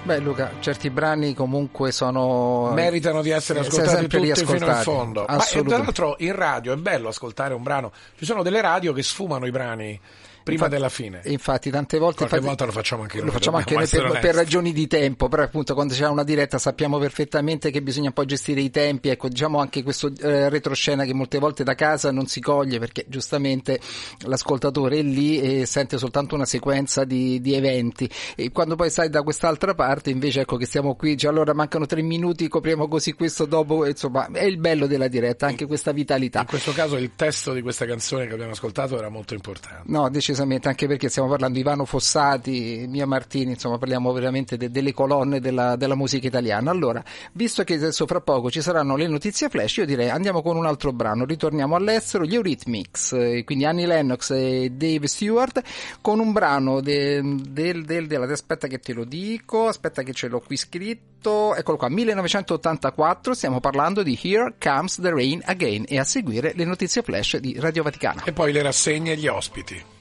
Beh Luca, certi brani comunque sono... meritano di essere eh, ascoltati tutti fino in fondo. Ma e, tra l'altro in radio è bello ascoltare un brano. Ci sono delle radio che sfumano i brani prima Infatti- della fine. Infatti, tante volte Qualche infatti, volta lo facciamo anche noi. lo facciamo anche noi per, per ragioni di tempo, però appunto quando c'è una diretta sappiamo perfettamente che bisogna poi gestire i tempi, ecco diciamo anche questo eh, retroscena che molte volte da casa non si coglie perché giustamente l'ascoltatore è lì e sente soltanto una sequenza di, di eventi e quando poi sai da quest'altra parte invece ecco che stiamo qui, cioè, allora mancano tre minuti, copriamo così questo dopo, insomma è il bello della diretta, anche questa vitalità. In questo caso il testo di questa canzone che abbiamo ascoltato era molto importante. No, decisamente, anche perché stiamo parlando di Ivano Fossati, Mia Martini, insomma parliamo veramente de- delle colonne della, della musica italiana. Allora, visto che adesso fra poco ci saranno le notizie flash, io direi andiamo con un altro brano, ritorniamo all'estero, gli Eurythmics, eh, quindi Annie Lennox e Dave Stewart, con un brano de- del, del, della, aspetta che te lo dico, aspetta che ce l'ho qui scritto, eccolo qua, 1984, stiamo parlando di Here Comes the Rain Again e a seguire le notizie flash di Radio Vaticana. E poi le rassegne e gli ospiti.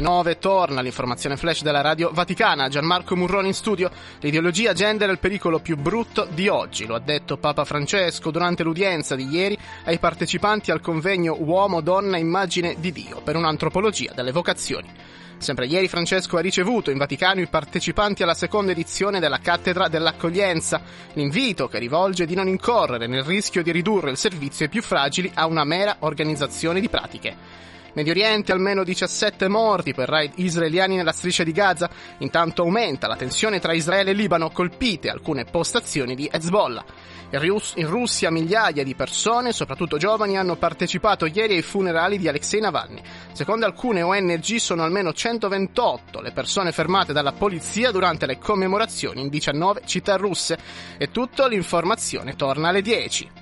Le 9, torna l'informazione flash della Radio Vaticana. Gianmarco Murroni in studio. L'ideologia gender è il pericolo più brutto di oggi, lo ha detto Papa Francesco durante l'udienza di ieri ai partecipanti al convegno Uomo-Donna Immagine di Dio per un'antropologia delle vocazioni. Sempre ieri Francesco ha ricevuto in Vaticano i partecipanti alla seconda edizione della Cattedra dell'Accoglienza, l'invito che rivolge di non incorrere nel rischio di ridurre il servizio ai più fragili a una mera organizzazione di pratiche. Medio Oriente almeno 17 morti per raid israeliani nella striscia di Gaza, intanto aumenta la tensione tra Israele e Libano, colpite alcune postazioni di Hezbollah. In, Rus- in Russia migliaia di persone, soprattutto giovani, hanno partecipato ieri ai funerali di Alexei Navalny. Secondo alcune ONG sono almeno 128 le persone fermate dalla polizia durante le commemorazioni in 19 città russe. E tutto, l'informazione torna alle 10.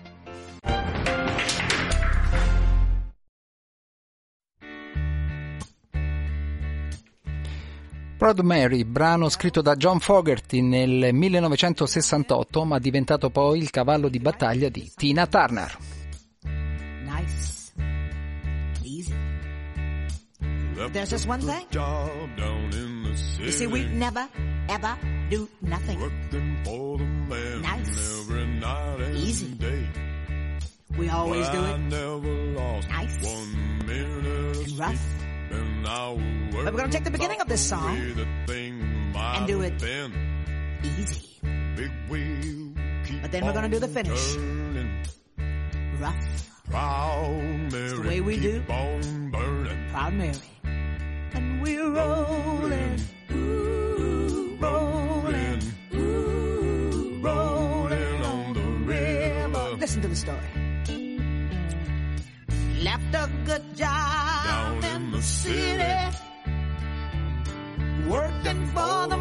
Proud Mary, brano scritto da John Fogerty nel 1968, ma diventato poi il cavallo di battaglia di Tina Turner. Nice. Easy. There's just one thing. You see, we never, ever do nothing. Nice. Easy. We always do it. Nice. And rough. But we're going to take the beginning of this song and do it easy. But then we're going to do the finish. Rough. It's the way we do. Proud Mary. And we're rolling. Ooh, rolling. Ooh, rolling on the river. Listen to the story. Left a good job the city. Working for the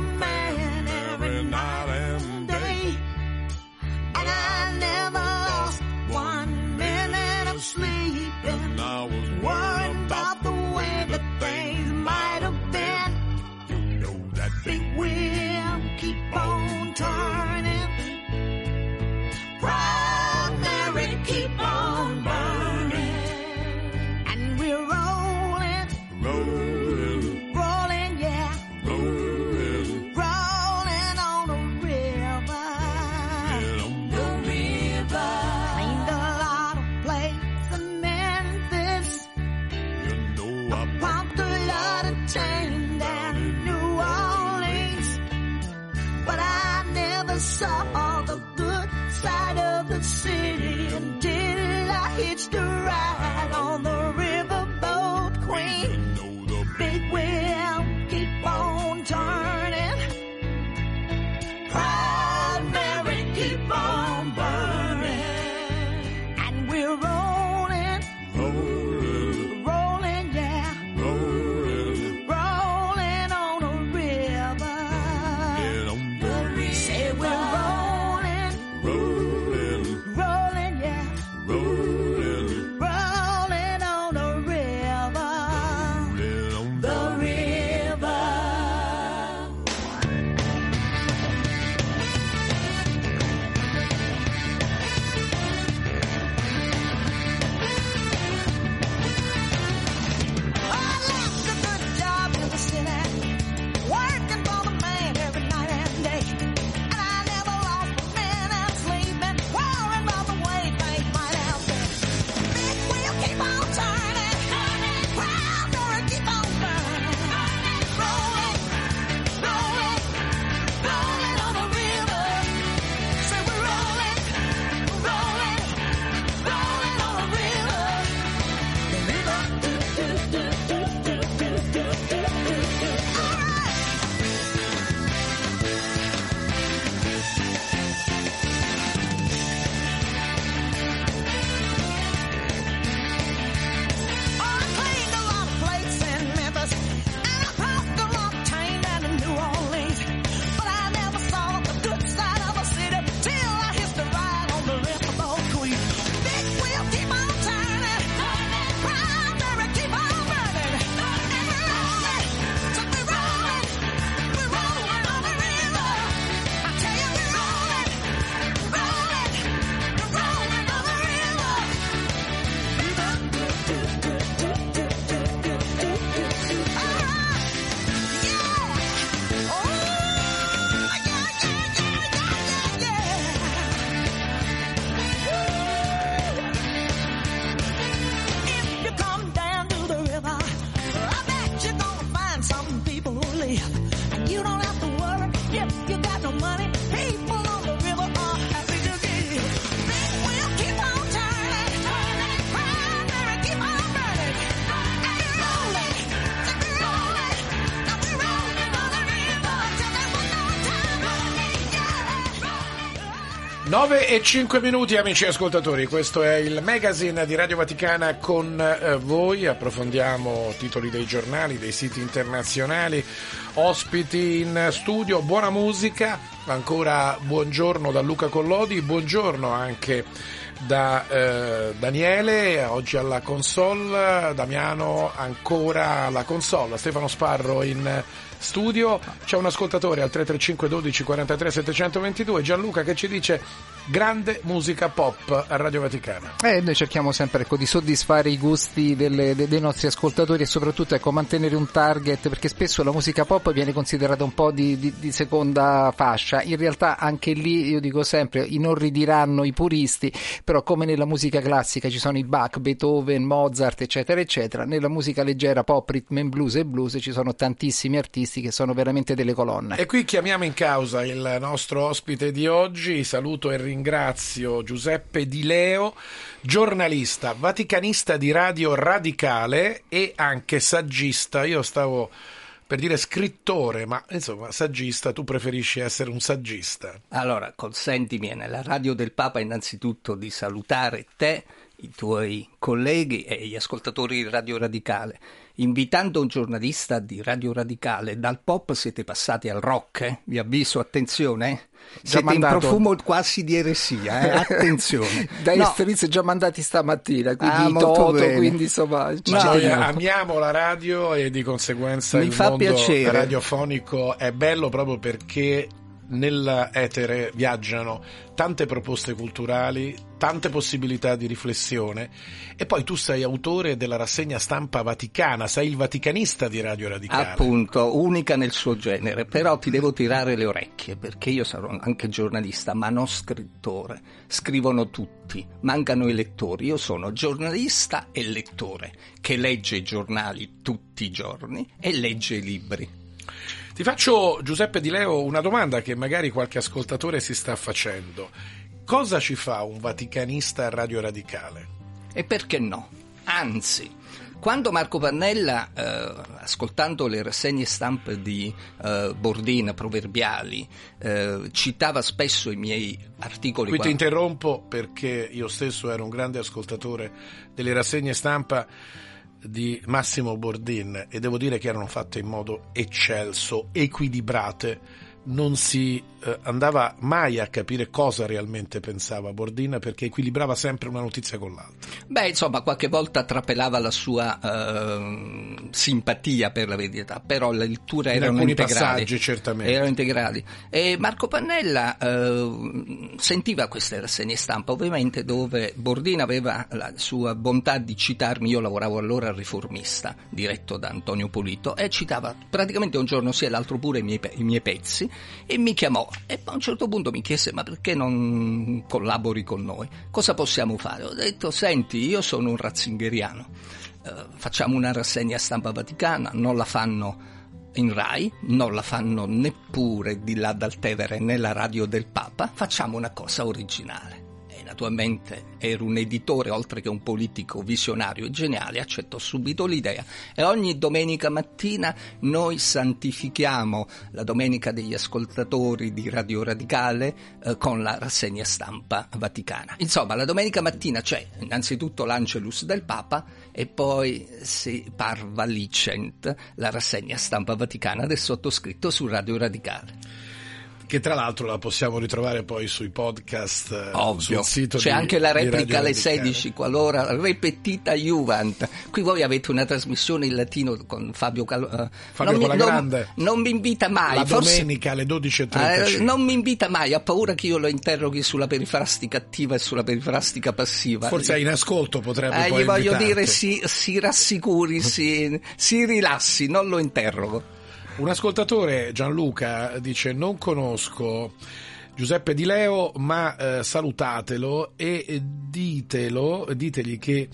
9 e 5 minuti amici ascoltatori, questo è il magazine di Radio Vaticana con eh, voi, approfondiamo titoli dei giornali, dei siti internazionali, ospiti in studio, buona musica, ancora buongiorno da Luca Collodi, buongiorno anche da eh, Daniele, oggi alla console, Damiano ancora alla console, Stefano Sparro in studio, c'è un ascoltatore al 335 12 43 722, Gianluca che ci dice grande musica pop a Radio Vaticana. Eh, noi cerchiamo sempre ecco, di soddisfare i gusti delle- de- dei nostri ascoltatori e soprattutto ecco, mantenere un target perché spesso la musica pop viene considerata un po' di, di- di seconda fascia. In realtà anche lì io dico sempre inorridiranno i puristi, però come nella musica classica ci sono i Bach, Beethoven, Mozart eccetera eccetera, nella musica leggera pop, rhythm and blues e blues ci sono tantissimi artisti che sono veramente delle colonne. E qui chiamiamo in causa il nostro ospite di oggi, saluto e ringrazio Giuseppe Di Leo, giornalista, vaticanista di Radio Radicale e anche saggista. Io stavo per dire scrittore, ma insomma saggista, tu preferisci essere un saggista. Allora, consentimi nella radio del Papa innanzitutto di salutare te, i tuoi colleghi e gli ascoltatori di Radio Radicale. Invitando un giornalista di Radio Radicale, dal pop siete passati al rock, eh? vi avviso, attenzione, Già siete mandato. in profumo quasi di eresia, eh? attenzione. Dai No. servizi già mandati stamattina, quindi Ah, molto Toto, bene. quindi insomma Ma noi amiamo la radio e di conseguenza Mi il fa mondo piacere. radiofonico è bello proprio perché nell'etere viaggiano tante proposte culturali, tante possibilità di riflessione e poi tu sei autore della rassegna stampa vaticana, sei il vaticanista di Radio Radicale. Appunto, unica nel suo genere, però ti devo tirare le orecchie perché io sarò anche giornalista, ma non scrittore. Scrivono tutti, mancano i lettori. Io sono giornalista e lettore che legge i giornali tutti i giorni e legge i libri. Ti faccio, Giuseppe Di Leo, una domanda che magari qualche ascoltatore si sta facendo. Cosa ci fa un vaticanista Radio Radicale? E perché no? Anzi, quando Marco Pannella, eh, ascoltando le rassegne stampe di eh, Bordina, proverbiali, eh, citava spesso i miei articoli. Qui ti interrompo perché io stesso ero un grande ascoltatore delle rassegne stampa di Massimo Bordin e devo dire che erano fatte in modo eccelso, equilibrate, non si eh, andava mai a capire cosa realmente pensava Bordin perché equilibrava sempre una notizia con l'altra. Beh, insomma, qualche volta trapelava la sua ehm, simpatia per la verità, però le letture In erano integrali. passaggi, certamente. Erano integrali. E Marco Pannella eh, sentiva queste rassegne stampa, ovviamente, dove Bordina aveva la sua bontà di citarmi. Io lavoravo allora al Riformista, diretto da Antonio Polito, e citava praticamente un giorno sì e l'altro pure i miei, i miei pezzi, e mi chiamò. E a un certo punto mi chiese: Ma perché non collabori con noi? Cosa possiamo fare? Ho detto: Senti, io sono un ratzingeriano. Eh, facciamo una rassegna stampa vaticana, non la fanno in Rai, non la fanno neppure di là dal Tevere nella radio del Papa, facciamo una cosa originale. Naturalmente ero un editore oltre che un politico visionario e geniale, accettò subito l'idea e ogni domenica mattina noi santifichiamo la domenica degli ascoltatori di Radio Radicale eh, con la rassegna stampa vaticana. Insomma, la domenica mattina c'è innanzitutto l'Angelus del Papa e poi si parva licent la rassegna stampa vaticana del sottoscritto su Radio Radicale. Che tra l'altro la possiamo ritrovare poi sui podcast eh, Ovvio, sul sito c'è di- anche la replica alle Radicale. 16 qualora repetita Juvent. Qui voi avete una trasmissione in latino con Fabio Cal- eh, Fabio non, mi, Colagrande. non, non mi invita mai, La forse domenica alle 12.35. eh, non mi invita mai, ha paura che io lo interroghi sulla perifrastica attiva e sulla perifrastica passiva. Forse è in ascolto, potrebbe Eh, poi gli voglio invitarti. dire si, si rassicuri, si, si rilassi, non lo interrogo. Un ascoltatore, Gianluca, dice non conosco Giuseppe Di Leo, ma eh, salutatelo e ditelo, ditegli che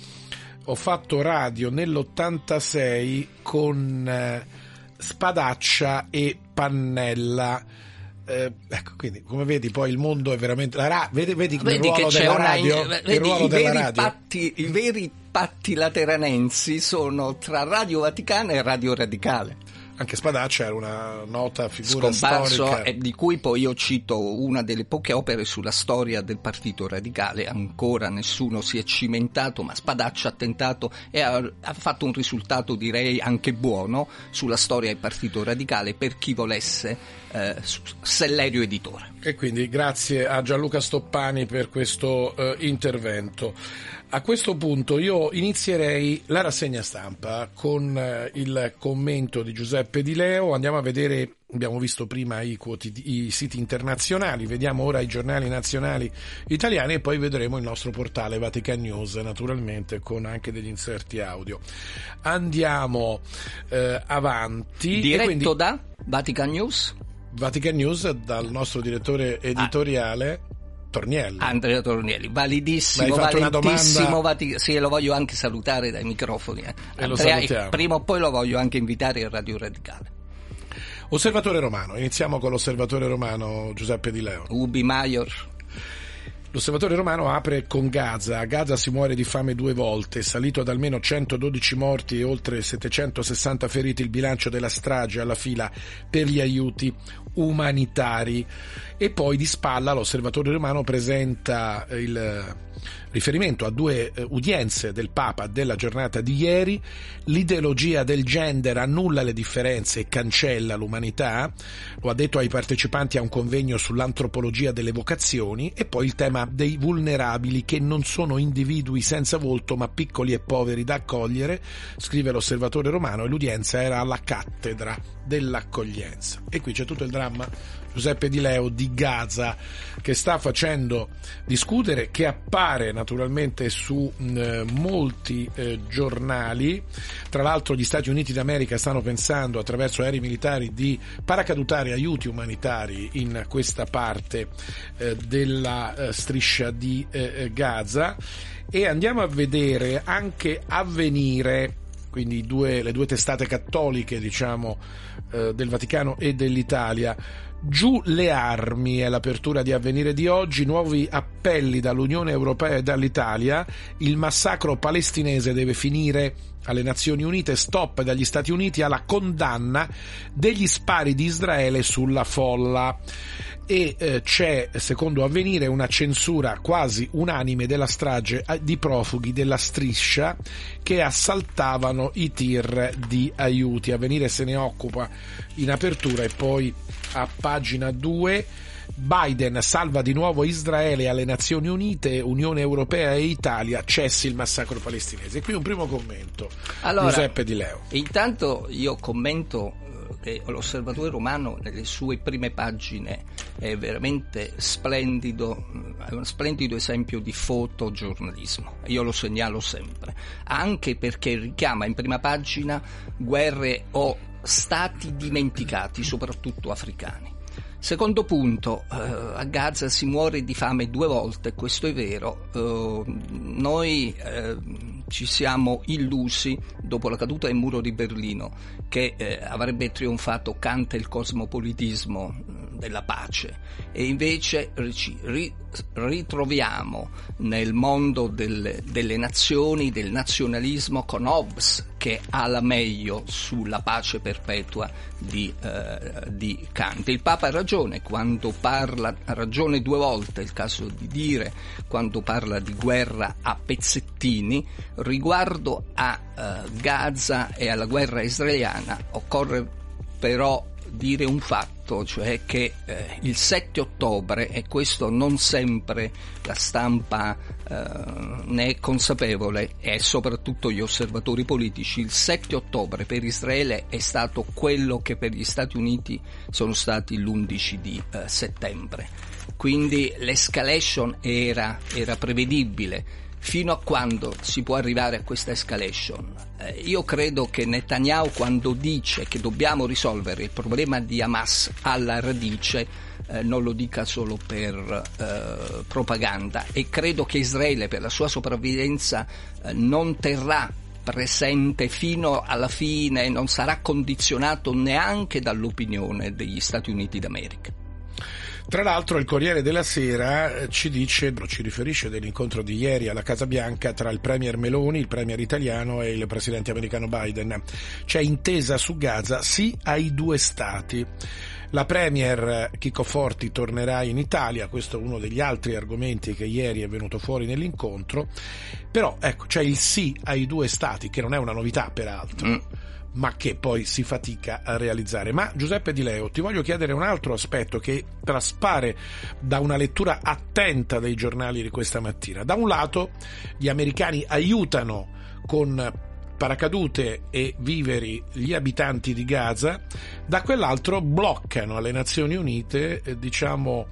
ho fatto radio nell'86 con eh, Spadaccia e Pannella. Eh, ecco, quindi come vedi poi il mondo è veramente... La ra- vedi, vedi, il Vedi che ruolo c'è della una. radio? vedi, il ruolo i, della veri radio? patti, I veri patti lateranensi sono tra Radio Vaticana e Radio Radicale. Anche Spadaccia era una nota figura scomparso storica. di cui poi io cito una delle poche opere sulla storia del Partito Radicale, ancora nessuno si è cimentato, ma Spadaccia ha tentato e ha, ha fatto un risultato direi anche buono sulla storia del Partito Radicale per chi volesse eh, Sellerio Editore. E quindi grazie a Gianluca Stoppani per questo eh, intervento. A questo punto io inizierei la rassegna stampa con eh, il commento di Giuseppe Di Leo. Andiamo a vedere, abbiamo visto prima i, i siti internazionali, vediamo ora i giornali nazionali italiani e poi vedremo il nostro portale Vatican News, naturalmente con anche degli inserti audio. Andiamo eh, avanti. Diretto quindi- da Vatican News? Vatican News dal nostro direttore editoriale Tornielli. Andrea Tornielli, validissimo, validissimo, Vati- sì, lo voglio anche salutare dai microfoni. eh. E Andrea, salutiamo. prima o poi lo voglio anche invitare a Radio Radicale. Osservatore romano, iniziamo con l'osservatore romano Giuseppe Di Leo. Ubi Maior. L'osservatore romano apre con Gaza. A Gaza si muore di fame due volte, salito ad almeno 112 morti e oltre 760 feriti il bilancio della strage alla fila per gli aiuti umanitari. E poi di spalla l'osservatore romano presenta il riferimento a due eh, udienze del Papa della giornata di ieri. L'ideologia del gender annulla le differenze e cancella l'umanità, lo ha detto ai partecipanti a un convegno sull'antropologia delle vocazioni e poi il tema dei vulnerabili che non sono individui senza volto ma piccoli e poveri da accogliere, scrive l'osservatore romano e l'udienza era alla cattedra dell'accoglienza. E qui c'è tutto il dramma Giuseppe Di Leo di Gaza che sta facendo discutere, che appare naturalmente su mh, molti eh, giornali. Tra l'altro gli Stati Uniti d'America stanno pensando attraverso aerei militari di paracadutare aiuti umanitari in questa parte eh, della eh, striscia di eh, Gaza e andiamo a vedere anche avvenire quindi due- le due testate cattoliche diciamo eh, del Vaticano e dell'Italia. Giù le armi è l'apertura di avvenire di oggi, nuovi appelli dall'Unione Europea e dall'Italia, il massacro palestinese deve finire alle Nazioni Unite, stop dagli Stati Uniti alla condanna degli spari di Israele sulla folla e eh, c'è, secondo avvenire, una censura quasi unanime della strage eh, di profughi della striscia che assaltavano i tir di aiuti. Avvenire se ne occupa in apertura e poi a pagina 2 Biden salva di nuovo Israele alle Nazioni Unite, Unione Europea e Italia, cessi il massacro palestinese. E qui un primo commento. Allora, Giuseppe Di Leo. Intanto io commento eh, che l'osservatore romano nelle sue prime pagine è veramente splendido, mm, è un splendido esempio di fotogiornalismo. Io lo segnalo sempre, anche perché richiama in prima pagina guerre o stati dimenticati, soprattutto africani. Secondo punto, eh, a Gaza si muore di fame due volte, questo è vero. Eh, noi eh, ci siamo illusi dopo la caduta del muro di Berlino che eh, avrebbe trionfato Kant e il cosmopolitismo mh, della pace e invece rici- ri- ritroviamo nel mondo del- delle nazioni, del nazionalismo con Hobbes che ha la meglio sulla pace perpetua di, eh, di Kant. Il Papa ha ragione quando parla, ha ragione due volte, è il caso di dire, quando parla di guerra a pezzettini, riguardo a eh, Gaza e alla guerra israeliana occorre però dire un fatto, cioè che eh, il 7 ottobre, e questo non sempre la stampa eh, ne è consapevole e soprattutto gli osservatori politici, il 7 ottobre per Israele è stato quello che per gli Stati Uniti sono stati l'11 di eh, settembre. Quindi l'escalation era, era prevedibile. Fino a quando si può arrivare a questa escalation? Eh, io credo che Netanyahu quando dice che dobbiamo risolvere il problema di Hamas alla radice eh, non lo dica solo per eh, propaganda e credo che Israele per la sua sopravvivenza eh, non terrà presente fino alla fine, non sarà condizionato neanche dall'opinione degli Stati Uniti d'America. Tra l'altro il Corriere della Sera eh, ci dice, ci riferisce dell'incontro di ieri alla Casa Bianca tra il Premier Meloni, il Premier italiano e il Presidente americano Biden. C'è intesa su Gaza sì ai due stati. La Premier Chico Forti tornerà in Italia, questo è uno degli altri argomenti che ieri è venuto fuori nell'incontro, però ecco c'è il sì ai due stati, che non è una novità peraltro. Ma che poi si fatica a realizzare. Ma Giuseppe Di Leo, ti voglio chiedere un altro aspetto che traspare da una lettura attenta dei giornali di questa mattina. Da un lato gli americani aiutano con paracadute e viveri gli abitanti di Gaza, da quell'altro bloccano alle Nazioni Unite, eh, diciamo,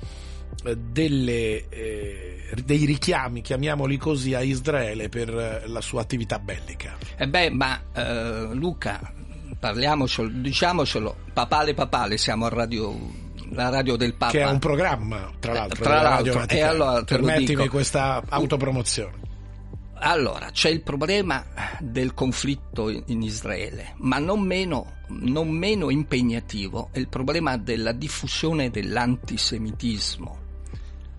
delle, eh, dei richiami, chiamiamoli così, a Israele per eh, la sua attività bellica. E beh, ma eh, Luca, parliamocelo, diciamocelo, papale papale, siamo a radio la radio del Papa. Che è un programma, tra l'altro. Eh, tra della l'altro, e allora Permettimi questa autopromozione. Allora, c'è il problema del conflitto in Israele, ma non meno, non meno impegnativo è il problema della diffusione dell'antisemitismo,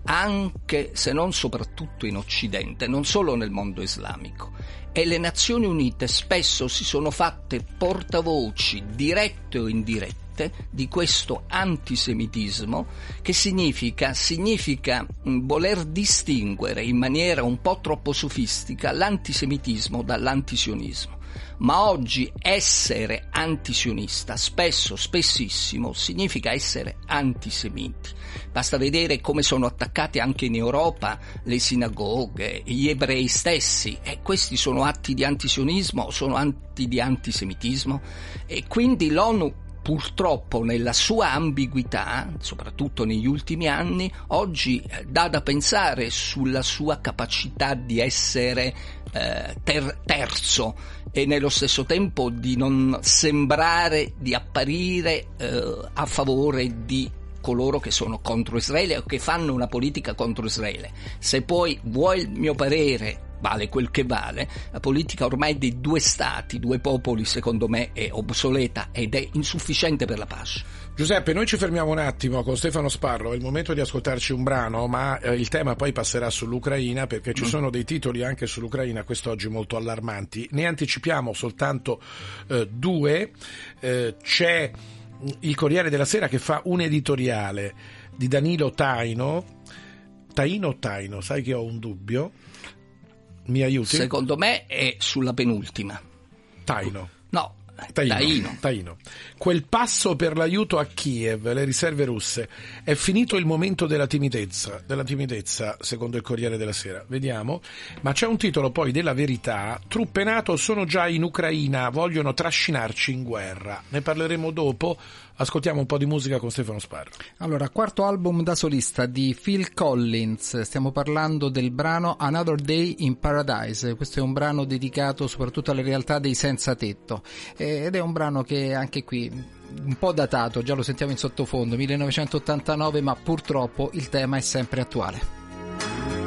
anche se non soprattutto in Occidente, non solo nel mondo islamico. E le Nazioni Unite spesso si sono fatte portavoci, dirette o indirette, di questo antisemitismo che significa, significa mh, voler distinguere in maniera un po' troppo sofistica l'antisemitismo dall'antisionismo. Ma oggi essere antisionista, spesso, spessissimo, significa essere antisemiti. Basta vedere come sono attaccate anche in Europa le sinagoghe, gli ebrei stessi, e questi sono atti di antisionismo, sono atti di antisemitismo, e quindi l'ONU purtroppo nella sua ambiguità, soprattutto negli ultimi anni, oggi eh, dà da pensare sulla sua capacità di essere eh, ter- terzo e nello stesso tempo di non sembrare, di apparire eh, a favore di coloro che sono contro Israele o che fanno una politica contro Israele. Se poi vuoi il mio parere, vale quel che vale, la politica ormai dei due stati, due popoli, secondo me è obsoleta ed è insufficiente per la pace. Giuseppe, noi ci fermiamo un attimo con Stefano Sparro, è il momento di ascoltarci un brano, ma eh, il tema poi passerà sull'Ucraina perché ci sono dei titoli anche sull'Ucraina quest'oggi molto allarmanti. Ne anticipiamo soltanto eh, due. Eh, c'è il Corriere della Sera che fa un editoriale di Danilo Taino. Taino o Taino? Sai che ho un dubbio. Mi aiuti? Secondo me è sulla penultima. Taino. No, Taino, Taino. Taino. Quel passo per l'aiuto a Kiev, le riserve russe, è finito il momento della timidezza, della timidezza, secondo il Corriere della Sera. Vediamo. Ma c'è un titolo poi della verità. Truppe NATO sono già in Ucraina, vogliono trascinarci in guerra. Ne parleremo dopo. Ascoltiamo un po' di musica con Stefano Sparro. Allora, quarto album da solista di Phil Collins, stiamo parlando del brano Another Day in Paradise, questo è un brano dedicato soprattutto alle realtà dei senza tetto Eh, ed è un brano che anche qui un po' datato, già lo sentiamo in sottofondo, 1989, ma purtroppo il tema è sempre attuale.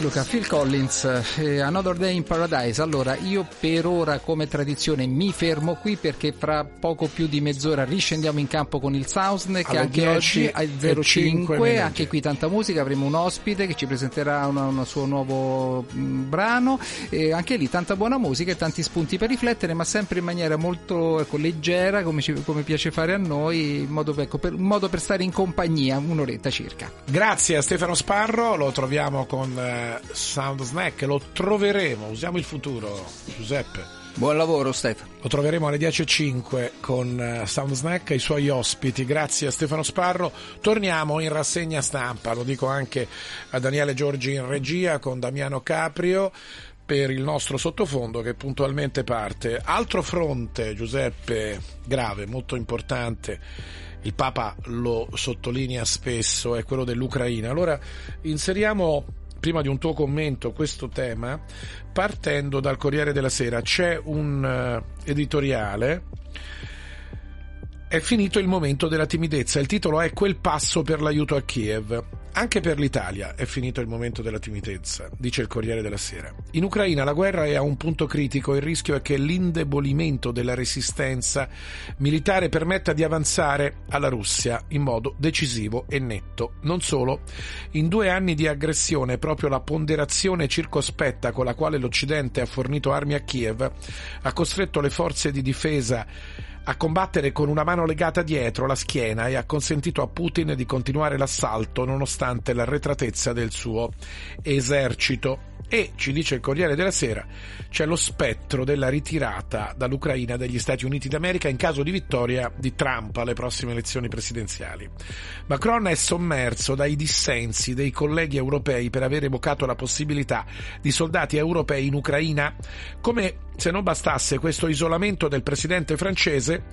Luca, Phil Collins, eh, Another Day in Paradise. Allora, io per ora come tradizione mi fermo qui perché fra poco più di mezz'ora riscendiamo in campo con il Soundsneck Alle anche 10 oggi 5 05, minuti. anche qui tanta musica, avremo un ospite che ci presenterà un suo nuovo mh, brano e anche lì tanta buona musica e tanti spunti per riflettere, ma sempre in maniera molto ecco, leggera, come, ci- come piace fare a noi, in modo, ecco, per, in modo per stare in compagnia, un'oretta circa. Grazie a Stefano Sparro, lo troviamo con eh, Sound Snack, lo troveremo, usiamo il futuro, Giuseppe. Buon lavoro Stefano. Lo troveremo alle 10.05 con eh, Sound Snack e i suoi ospiti. Grazie a Stefano Sparro. Torniamo in rassegna stampa, lo dico anche a Daniele Giorgi in regia con Damiano Caprio per il nostro sottofondo che puntualmente parte. Altro fronte, Giuseppe, grave, molto importante. Il Papa lo sottolinea spesso, è quello dell'Ucraina. Allora inseriamo prima di un tuo commento questo tema partendo dal Corriere della Sera. C'è un eh, editoriale. È finito il momento della timidezza. Il titolo è Quel passo per l'aiuto a Kiev. Anche per l'Italia è finito il momento della timidezza, dice il Corriere della Sera. In Ucraina la guerra è a un punto critico, il rischio è che l'indebolimento della resistenza militare permetta di avanzare alla Russia in modo decisivo e netto. Non solo, in due anni di aggressione proprio la ponderazione circospetta con la quale l'Occidente ha fornito armi a Kiev ha costretto le forze di difesa a combattere con una mano legata dietro la schiena e ha consentito a Putin di continuare l'assalto nonostante l'arretratezza del suo esercito. E, ci dice il Corriere della Sera, c'è lo spettro della ritirata dall'Ucraina degli Stati Uniti d'America in caso di vittoria di Trump alle prossime elezioni presidenziali. Macron è sommerso dai dissensi dei colleghi europei per aver evocato la possibilità di soldati europei in Ucraina. Come se non bastasse questo isolamento del presidente francese,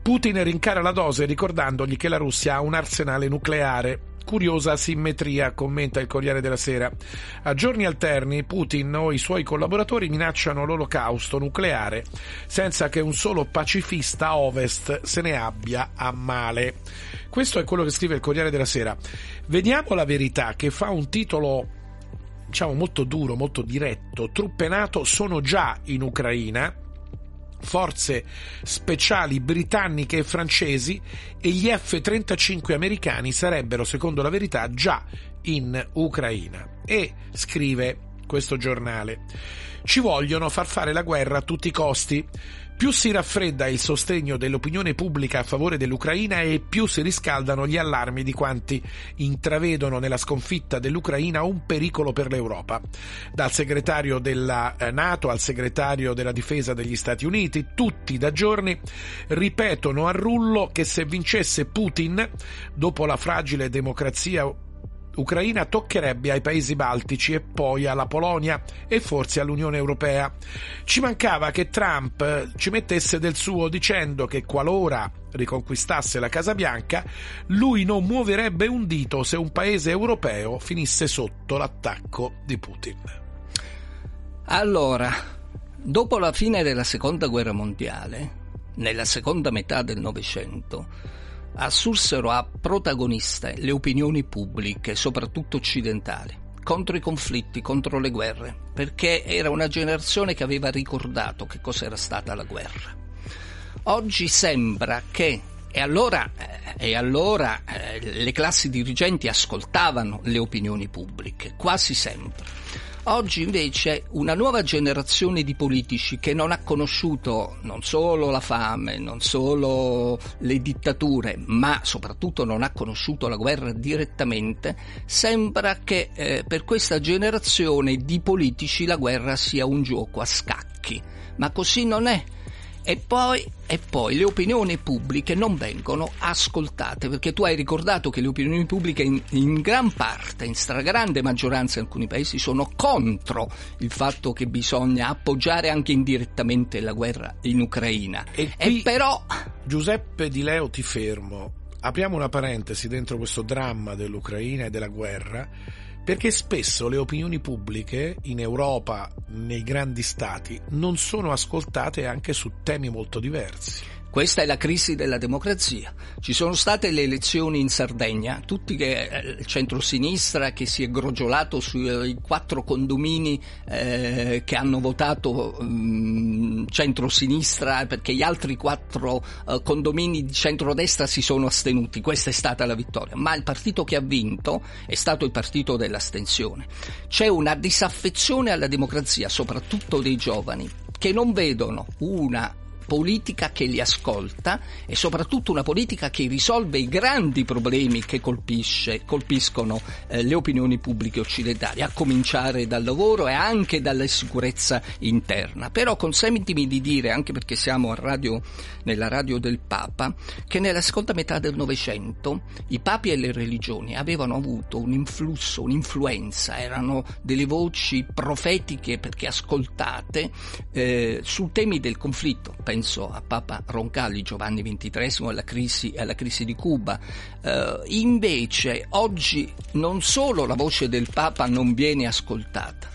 Putin rincara la dose ricordandogli che la Russia ha un arsenale nucleare. Curiosa asimmetria, commenta il Corriere della Sera. A giorni alterni Putin o i suoi collaboratori minacciano l'olocausto nucleare senza che un solo pacifista ovest se ne abbia a male. Questo è quello che scrive il Corriere della Sera. Vediamo la verità che fa un titolo diciamo molto duro, molto diretto. Truppe NATO sono già in Ucraina forze speciali britanniche e francesi e gli F-35 americani sarebbero, secondo la verità, già in Ucraina. E scrive questo giornale, ci vogliono far fare la guerra a tutti i costi. Più si raffredda il sostegno dell'opinione pubblica a favore dell'Ucraina e più si riscaldano gli allarmi di quanti intravedono nella sconfitta dell'Ucraina un pericolo per l'Europa. Dal segretario della eh, Nato al segretario della difesa degli Stati Uniti, tutti da giorni ripetono a rullo che se vincesse Putin, dopo la fragile democrazia Ucraina toccherebbe ai paesi baltici e poi alla Polonia e forse all'Unione Europea. Ci mancava che Trump ci mettesse del suo dicendo che qualora riconquistasse la Casa Bianca, lui non muoverebbe un dito se un paese europeo finisse sotto l'attacco di Putin. Allora, dopo la fine della seconda guerra mondiale, nella seconda metà del Novecento, assursero a protagoniste le opinioni pubbliche, soprattutto occidentali, contro i conflitti, contro le guerre, perché era una generazione che aveva ricordato che cos'era stata la guerra. Oggi sembra che e allora, eh, e allora eh, le classi dirigenti ascoltavano le opinioni pubbliche, quasi sempre. Oggi invece una nuova generazione di politici che non ha conosciuto non solo la fame, non solo le dittature, ma soprattutto non ha conosciuto la guerra direttamente, sembra che eh, per questa generazione di politici la guerra sia un gioco a scacchi. Ma così non è. E poi, e poi, le opinioni pubbliche non vengono ascoltate, perché tu hai ricordato che le opinioni pubbliche in, in, gran parte, in stragrande maggioranza in alcuni paesi, sono contro il fatto che bisogna appoggiare anche indirettamente la guerra in Ucraina. E, e però... Giuseppe Di Leo ti fermo. Apriamo una parentesi dentro questo dramma dell'Ucraina e della guerra perché spesso le opinioni pubbliche in Europa, nei grandi stati, non sono ascoltate anche su temi molto diversi. Questa è la crisi della democrazia. Ci sono state le elezioni in Sardegna, tutti che eh, il centrosinistra che si è grogiolato sui quattro condomini eh, che hanno votato um, centrosinistra perché gli altri quattro uh, condomini di centrodestra si sono astenuti. Questa è stata la vittoria. Ma il partito che ha vinto è stato il partito dell'astensione. C'è una disaffezione alla democrazia, soprattutto dei giovani, che non vedono una politica che li ascolta e soprattutto una politica che risolve i grandi problemi che colpiscono eh, le opinioni pubbliche occidentali, a cominciare dal lavoro e anche dalla sicurezza interna. Però consentimi di dire, anche perché siamo radio, nella radio del Papa, che nella seconda metà del Novecento i papi e le religioni avevano avuto un influsso, un'influenza, erano delle voci profetiche perché ascoltate eh, su temi del conflitto penso a Papa Roncalli, Giovanni XXIII, alla crisi, alla crisi di Cuba. Uh, invece oggi non solo la voce del Papa non viene ascoltata,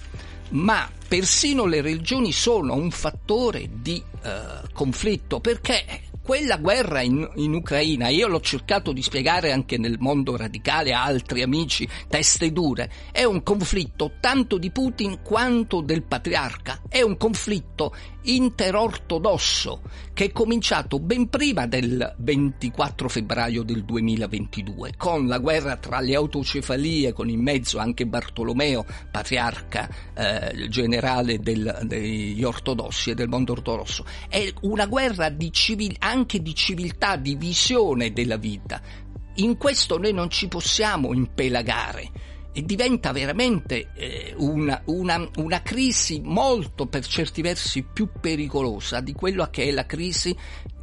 ma persino le religioni sono un fattore di uh, conflitto perché quella guerra in, in, Ucraina, io l'ho cercato di spiegare anche nel mondo radicale a altri amici, teste dure, è un conflitto tanto di Putin quanto del patriarca, è un conflitto interortodosso che è cominciato ben prima del 24 febbraio del 2022 con la guerra tra le autocefalie con in mezzo anche Bartolomeo patriarca eh, generale del, degli ortodossi e del mondo ortodosso è una guerra di civil, anche di civiltà di visione della vita in questo noi non ci possiamo impelagare e diventa veramente eh, una, una, una, crisi molto per certi versi più pericolosa di quello che è la crisi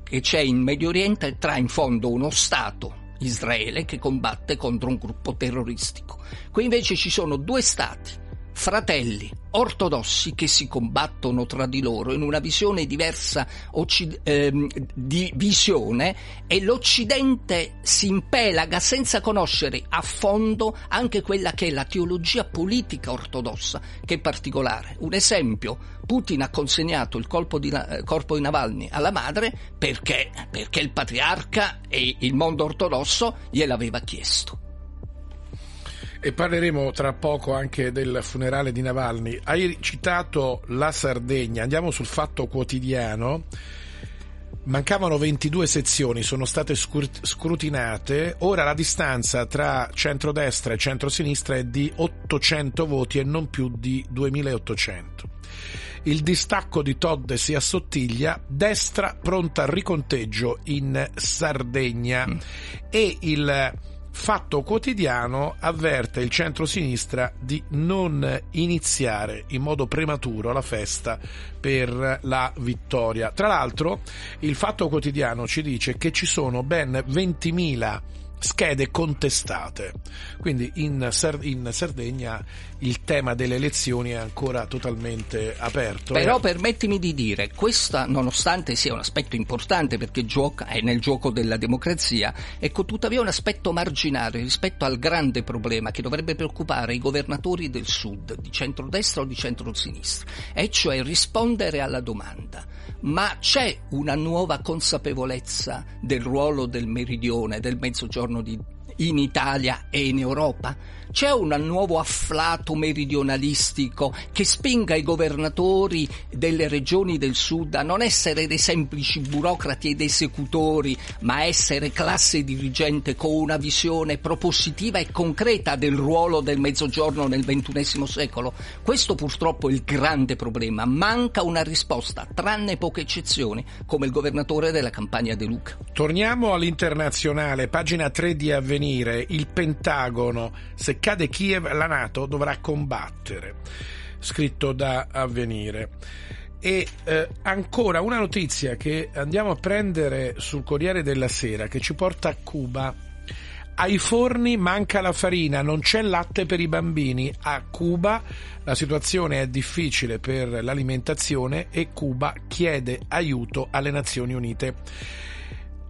che c'è in Medio Oriente tra in fondo uno Stato, Israele, che combatte contro un gruppo terroristico. Qui invece ci sono due Stati, fratelli ortodossi che si combattono tra di loro in una visione diversa occid- ehm, di visione e l'Occidente si impelaga senza conoscere a fondo anche quella che è la teologia politica ortodossa, che è particolare. Un esempio, Putin ha consegnato il di, eh, corpo di Navalny alla madre perché, perché il patriarca e il mondo ortodosso gliel'aveva chiesto. E parleremo tra poco anche del funerale di Navalny. Hai citato la Sardegna, andiamo sul fatto quotidiano. Mancavano 22 sezioni, sono state scrutinate. Ora la distanza tra centrodestra e centrosinistra è di 800 voti e non più di 2800. Il distacco di Todd si assottiglia, destra pronta al riconteggio in Sardegna mm. e il Fatto Quotidiano avverte il centro-sinistra di non iniziare in modo prematuro la festa per la vittoria. Tra l'altro, il Fatto Quotidiano ci dice che ci sono ben 20.000 schede contestate. Quindi in, Sar- in Sardegna il tema delle elezioni è ancora totalmente aperto. Però Eh, permettimi di dire, questa nonostante sia un aspetto importante perché gioca, è nel gioco della democrazia, ecco tuttavia un aspetto marginale rispetto al grande problema che dovrebbe preoccupare i governatori del sud, di centrodestra o di centrosinistra, e cioè rispondere alla domanda. Ma c'è una nuova consapevolezza del ruolo del meridione, del mezzogiorno di- in Italia e in Europa? C'è un nuovo afflato meridionalistico che spinga i governatori delle regioni del sud a non essere dei semplici burocrati ed esecutori, ma essere classe dirigente con una visione propositiva e concreta del ruolo del mezzogiorno nel XXI secolo? Questo purtroppo è il grande problema. Manca una risposta, tranne poche eccezioni, come il governatore della campagna De Luca. Torniamo all'internazionale, pagina 3 di Avvenire, il Pentagono, se cade Kiev la Nato dovrà combattere, scritto da Avvenire. E eh, ancora una notizia che andiamo a prendere sul Corriere della Sera che ci porta a Cuba. Ai forni manca la farina, non c'è latte per i bambini. A Cuba la situazione è difficile per l'alimentazione e Cuba chiede aiuto alle Nazioni Unite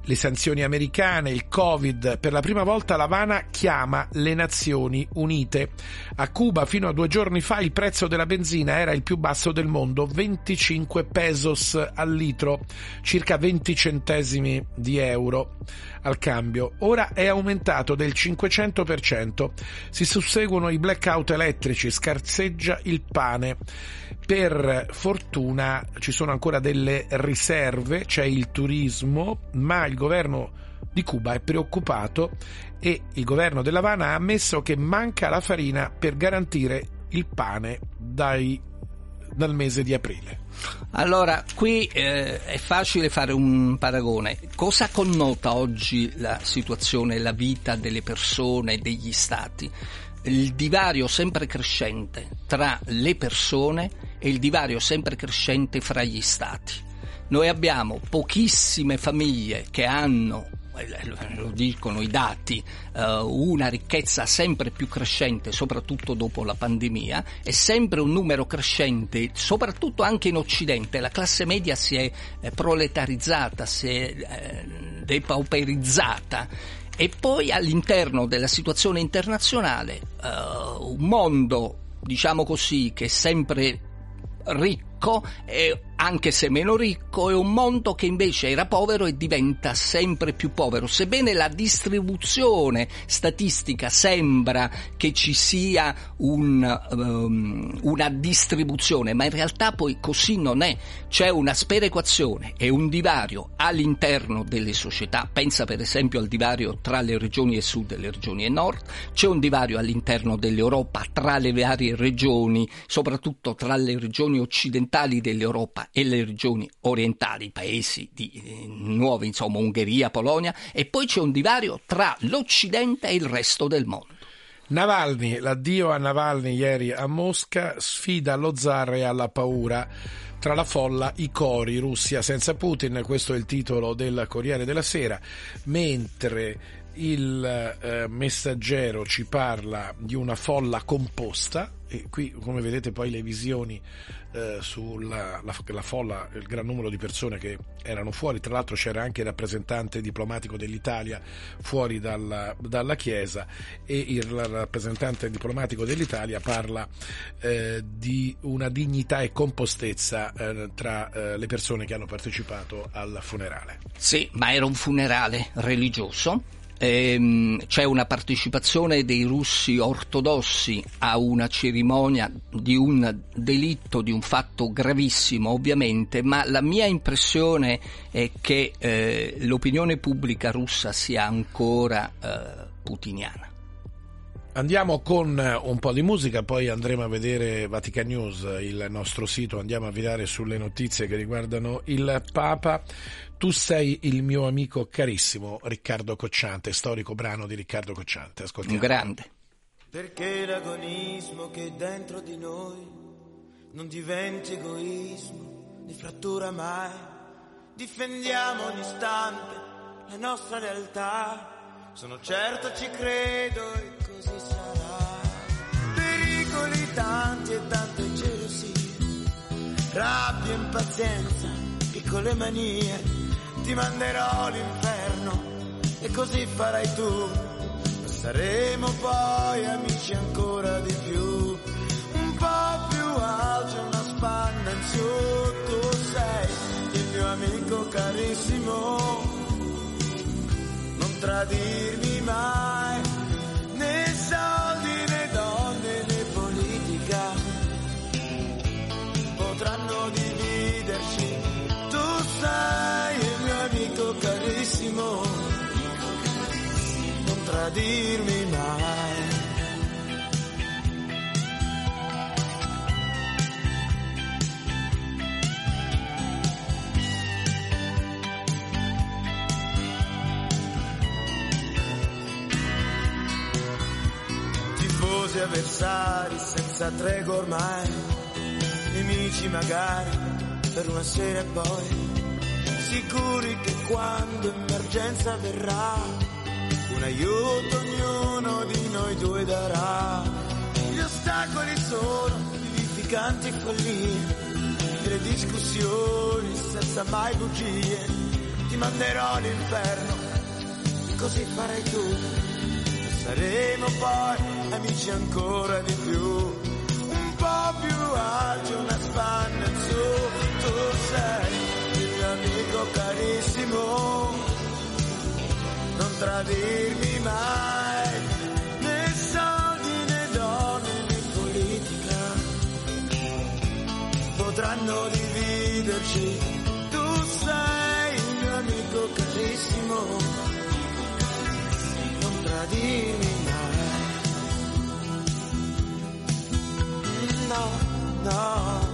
le sanzioni americane, il Covid, per la prima volta l'Havana chiama le Nazioni Unite. A Cuba fino a due giorni fa il prezzo della benzina era il più basso del mondo, 25 pesos al litro, circa 20 centesimi di euro al cambio. Ora è aumentato del 500%. Si susseguono i blackout elettrici, scarseggia il pane. Per fortuna ci sono ancora delle riserve, c'è il turismo, ma il governo di Cuba è preoccupato e il governo dell'Havana ha ammesso che manca la farina per garantire il pane dai- dal mese di aprile. Allora, qui eh, è facile fare un paragone. Cosa connota oggi la situazione, la vita delle persone, degli stati? Il divario sempre crescente tra le persone e il divario sempre crescente fra gli stati. Noi abbiamo pochissime famiglie che hanno lo dicono i dati, eh, una ricchezza sempre più crescente, soprattutto dopo la pandemia, e sempre un numero crescente, soprattutto anche in Occidente. La classe media si è eh, proletarizzata, si è eh, depauperizzata. E poi all'interno della situazione internazionale, eh, un mondo, diciamo così, che è sempre ricco e anche se meno ricco, è un mondo che invece era povero e diventa sempre più povero. Sebbene la distribuzione statistica sembra che ci sia un, um, una distribuzione, ma in realtà poi così non è. C'è una sperequazione e un divario all'interno delle società. Pensa per esempio al divario tra le regioni e sud e le regioni e nord. C'è un divario all'interno dell'Europa tra le varie regioni, soprattutto tra le regioni occidentali dell'Europa e le regioni orientali, paesi di, eh, nuovi, insomma Ungheria, Polonia, e poi c'è un divario tra l'Occidente e il resto del mondo. Navalny, l'addio a Navalny ieri a Mosca, sfida allo zar e alla paura. Tra la folla i cori, Russia senza Putin, questo è il titolo del Corriere della Sera, mentre il eh, messaggero ci parla di una folla composta e qui come vedete poi le visioni eh, sulla la, la folla, il gran numero di persone che erano fuori, tra l'altro c'era anche il rappresentante diplomatico dell'Italia fuori dalla, dalla chiesa e il rappresentante diplomatico dell'Italia parla eh, di una dignità e compostezza eh, tra eh, le persone che hanno partecipato al funerale. Sì, ma era un funerale religioso. Ehm, c'è una partecipazione dei russi ortodossi a una cerimonia di un delitto, di un fatto gravissimo ovviamente, ma la mia impressione è che eh, l'opinione pubblica russa sia ancora eh, putiniana. Andiamo con un po' di musica, poi andremo a vedere Vatican News, il nostro sito, andiamo a vedere sulle notizie che riguardano il Papa. Tu sei il mio amico carissimo Riccardo Cocciante, storico brano di Riccardo Cocciante. Ascoltiamo. Un grande. Perché l'agonismo che è dentro di noi non diventi egoismo, né frattura mai. Difendiamo ogni istante la nostra realtà Sono certo ci credo e così sarà. Pericoli tanti e tante gelosie, rabbia, impazienza, piccole manie. Ti manderò all'inferno e così farai tu. Saremo poi amici ancora di più. Un po' più alto, una spanna in. Tu sei il mio amico carissimo non tradirmi mai, né soldi tradirmi mai. tifosi avversari senza tregua ormai, nemici magari per una sera e poi, sicuri che quando emergenza verrà, un aiuto ognuno di noi due darà. Gli ostacoli sono vivificanti follie, le discussioni senza mai bugie, ti manderò all'inferno, così farai tu. Saremo poi amici ancora di più, un po' più alti, una spanna in su, tu sei il mio amico carissimo, non tradirmi mai, né soldi né donne né politica, potranno dividerci, tu sei il mio amico carissimo non tradirmi mai. No, no.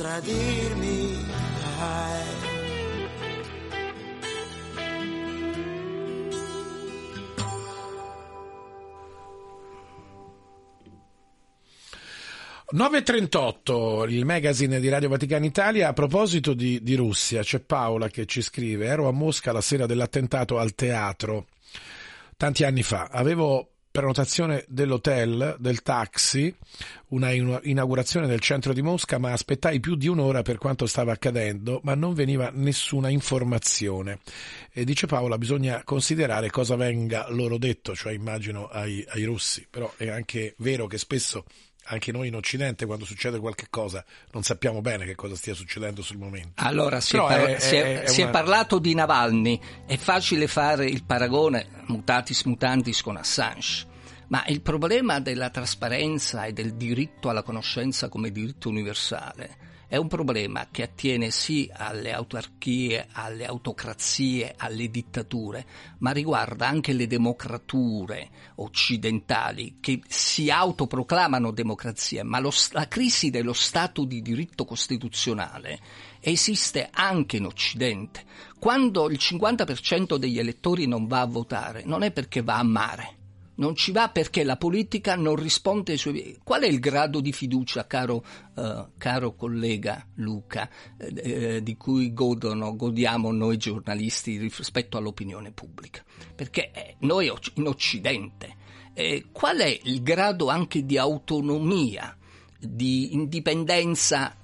Tradirmi. Sì. 9.38, il magazine di Radio Vaticana Italia. A proposito di, di Russia, c'è Paola che ci scrive: Ero a Mosca la sera dell'attentato al teatro tanti anni fa. Avevo prenotazione dell'hotel, del taxi, una inaugurazione nel centro di Mosca, ma aspettai più di un'ora per quanto stava accadendo, ma non veniva nessuna informazione. E dice Paola, bisogna considerare cosa venga loro detto, cioè immagino ai, ai russi, però è anche vero che spesso anche noi in Occidente quando succede qualche cosa non sappiamo bene che cosa stia succedendo sul momento. Allora, si, è, par- è- si è- è- è si è una- parlato di Navalny, è facile fare il paragone mutatis mutandis con Assange, ma il problema della trasparenza e del diritto alla conoscenza come diritto universale è un problema che attiene sì alle autarchie, alle autocrazie, alle dittature, ma riguarda anche le democrature occidentali che si autoproclamano democrazie, ma lo- la crisi dello Stato di diritto costituzionale esiste anche in Occidente. Quando il 50% degli elettori non va a votare, non è perché va a mare. Non ci va perché la politica non risponde ai suoi... Qual è il grado di fiducia, caro, eh, caro collega Luca, eh, eh, di cui godono, godiamo noi giornalisti rispetto all'opinione pubblica? Perché eh, noi in Occidente, eh, qual è il grado anche di autonomia, di indipendenza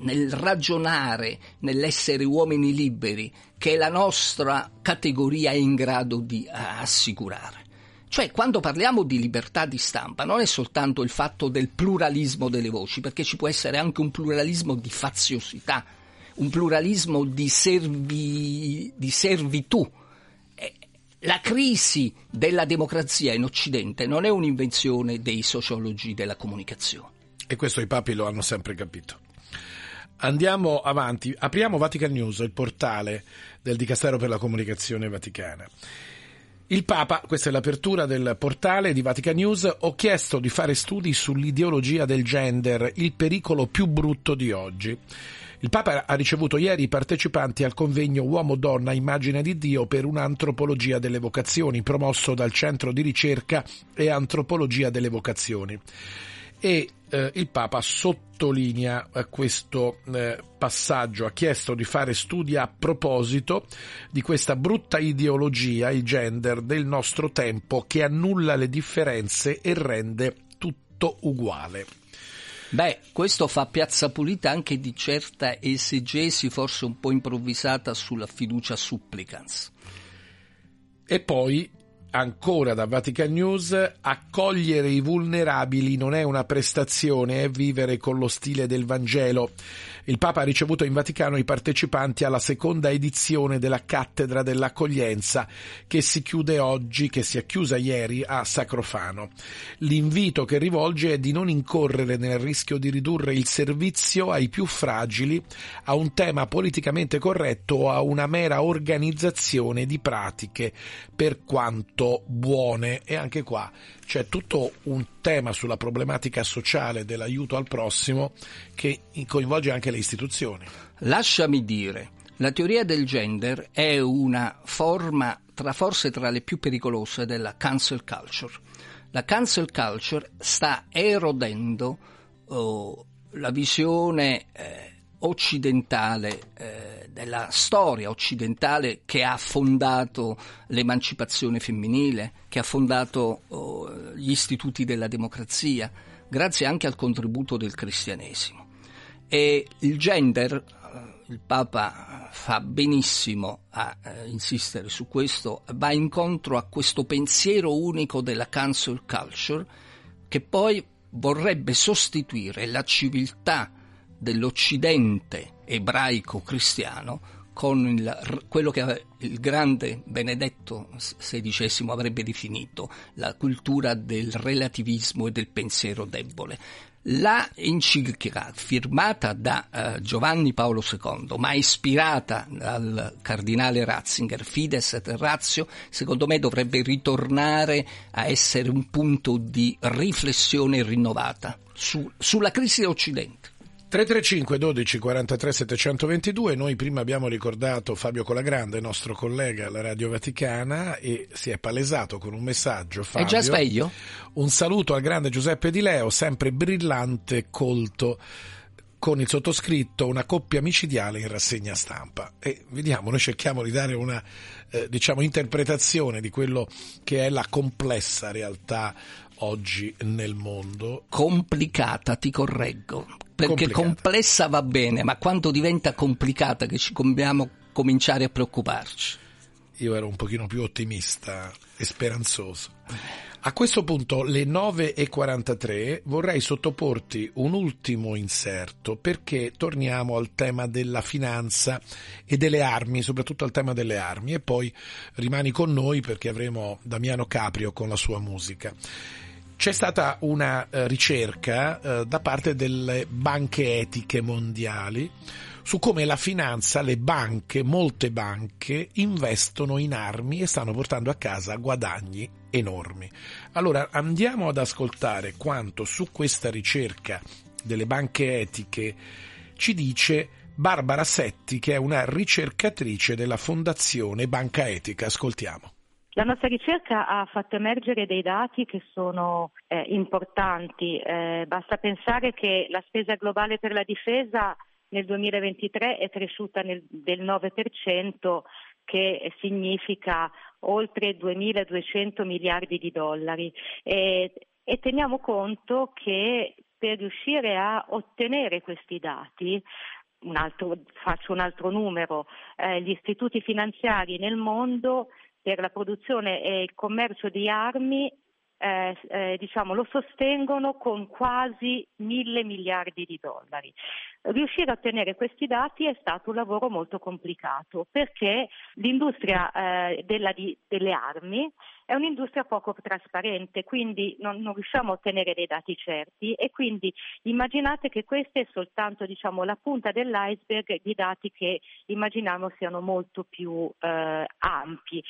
nel ragionare, nell'essere uomini liberi, che la nostra categoria è in grado di eh, assicurare? Cioè, quando parliamo di libertà di stampa, non è soltanto il fatto del pluralismo delle voci, perché ci può essere anche un pluralismo di faziosità, un pluralismo di, servi, di servitù. Eh, La crisi della democrazia in Occidente non è un'invenzione dei sociologi della comunicazione. E questo i papi lo hanno sempre capito. Andiamo avanti, apriamo Vatican News, il portale del Dicastero per la Comunicazione Vaticana. Il Papa, questa è l'apertura del portale di Vatican News, ho chiesto di fare studi sull'ideologia del gender, il pericolo più brutto di oggi. Il Papa ha ricevuto ieri i partecipanti al convegno Uomo-Donna Immagine di Dio per un'antropologia delle vocazioni, promosso dal Centro di Ricerca e Antropologia delle Vocazioni. E eh, il Papa sottolinea eh, questo eh, passaggio, ha chiesto di fare studi a proposito di questa brutta ideologia, il gender, del nostro tempo che annulla le differenze e rende tutto uguale. Beh, questo fa piazza pulita anche di certa esegesi forse un po' improvvisata sulla fiducia supplicans. E poi, ancora da Vatican News, accogliere i vulnerabili non è una prestazione, è vivere con lo stile del Vangelo. Il Papa ha ricevuto in Vaticano i partecipanti alla seconda edizione della cattedra dell'accoglienza che si chiude oggi, che si è chiusa ieri a Sacrofano. L'invito che rivolge è di non incorrere nel rischio di ridurre il servizio ai più fragili a un tema politicamente corretto o a una mera organizzazione di pratiche per quanto buone. E anche qua c'è tutto un tema sulla problematica sociale dell'aiuto al prossimo che coinvolge anche le istituzioni. Lasciami dire, la teoria del gender è una forma tra, forse tra le più pericolose della cancel culture. La cancel culture sta erodendo oh, la visione eh, occidentale eh, della storia occidentale che ha fondato l'emancipazione femminile, che ha fondato oh, gli istituti della democrazia, grazie anche al contributo del cristianesimo. E il gender, eh, il Papa fa benissimo a eh, insistere su questo, va incontro a questo pensiero unico della cancel culture che poi vorrebbe sostituire la civiltà dell'Occidente ebraico-cristiano con il, quello che il grande Benedetto XVI avrebbe definito la cultura del relativismo e del pensiero debole. La enciclica firmata da uh, Giovanni Paolo II, ma ispirata dal cardinale Ratzinger, Fides et Ratio, secondo me dovrebbe ritornare a essere un punto di riflessione rinnovata su, sulla crisi dell'Occidente. 335 12 43 722, noi prima abbiamo ricordato Fabio Colagrande, nostro collega alla Radio Vaticana e si è palesato con un messaggio. Fabio, è già sveglio? Un saluto al grande Giuseppe Di Leo, sempre brillante colto con il sottoscritto una coppia micidiale in rassegna stampa e vediamo, noi cerchiamo di dare una eh, diciamo interpretazione di quello che è la complessa realtà oggi nel mondo. Complicata, ti correggo, perché Complicata. complessa va bene, ma quando diventa complicata che ci dobbiamo cominciare a preoccuparci. Io ero un pochino più ottimista e speranzoso. A questo punto, le 9.43, vorrei sottoporti un ultimo inserto perché torniamo al tema della finanza e delle armi, soprattutto al tema delle armi, e poi rimani con noi perché avremo Damiano Caprio con la sua musica. C'è stata una eh, ricerca eh, da parte delle banche etiche mondiali su come la finanza, le banche, molte banche investono in armi e stanno portando a casa guadagni enormi. Allora andiamo ad ascoltare quanto su questa ricerca delle banche etiche ci dice Barbara Setti, che è una ricercatrice della Fondazione Banca Etica. Ascoltiamo. La nostra ricerca ha fatto emergere dei dati che sono eh, importanti. Eh, basta pensare che la spesa globale per la difesa nel 2023 è cresciuta nel, del 9%, che significa oltre 2.200 miliardi di dollari. E, e teniamo conto che per riuscire a ottenere questi dati un altro, faccio un altro numero, eh, gli istituti finanziari nel mondo per la produzione e il commercio di armi eh, eh, diciamo, lo sostengono con quasi mille miliardi di dollari. Riuscire a ottenere questi dati è stato un lavoro molto complicato perché l'industria eh, della- di- delle armi è un'industria poco trasparente, quindi non, non riusciamo a ottenere dei dati certi e quindi immaginate che questa è soltanto diciamo, la punta dell'iceberg di dati che immaginiamo siano molto più eh, ampi.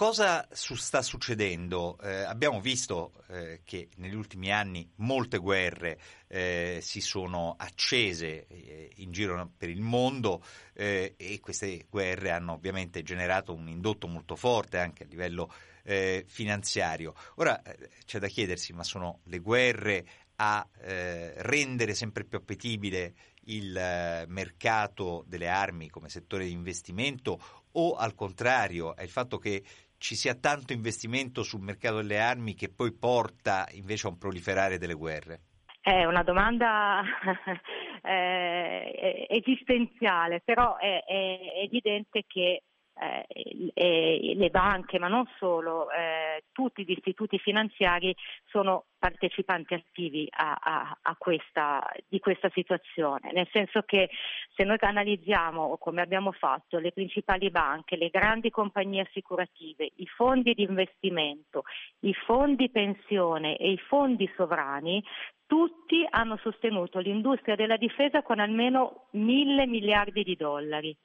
Cosa su- sta succedendo? Eh, abbiamo visto eh, che negli ultimi anni molte guerre eh, si sono accese eh, in giro per il mondo eh, e queste guerre hanno ovviamente generato un indotto molto forte anche a livello eh, finanziario. Ora c'è da chiedersi, ma sono le guerre a rendere sempre più appetibile il mercato delle armi come settore di investimento o al contrario è il fatto che ci sia tanto investimento sul mercato delle armi che poi porta invece a un proliferare delle guerre? È una domanda eh, esistenziale, però è, è evidente che eh, le banche, ma non solo, eh, tutti gli istituti finanziari sono partecipanti attivi a, a- a questa, di questa situazione, nel senso che se noi analizziamo, come abbiamo fatto, le principali banche, le grandi compagnie assicurative, i fondi di investimento, i fondi pensione e i fondi sovrani, tutti hanno sostenuto l'industria della difesa con almeno mille miliardi di dollari.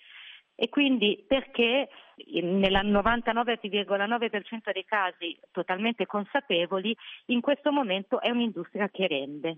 E quindi perché nel 99,9% dei casi totalmente consapevoli, in questo momento è un'industria che rende.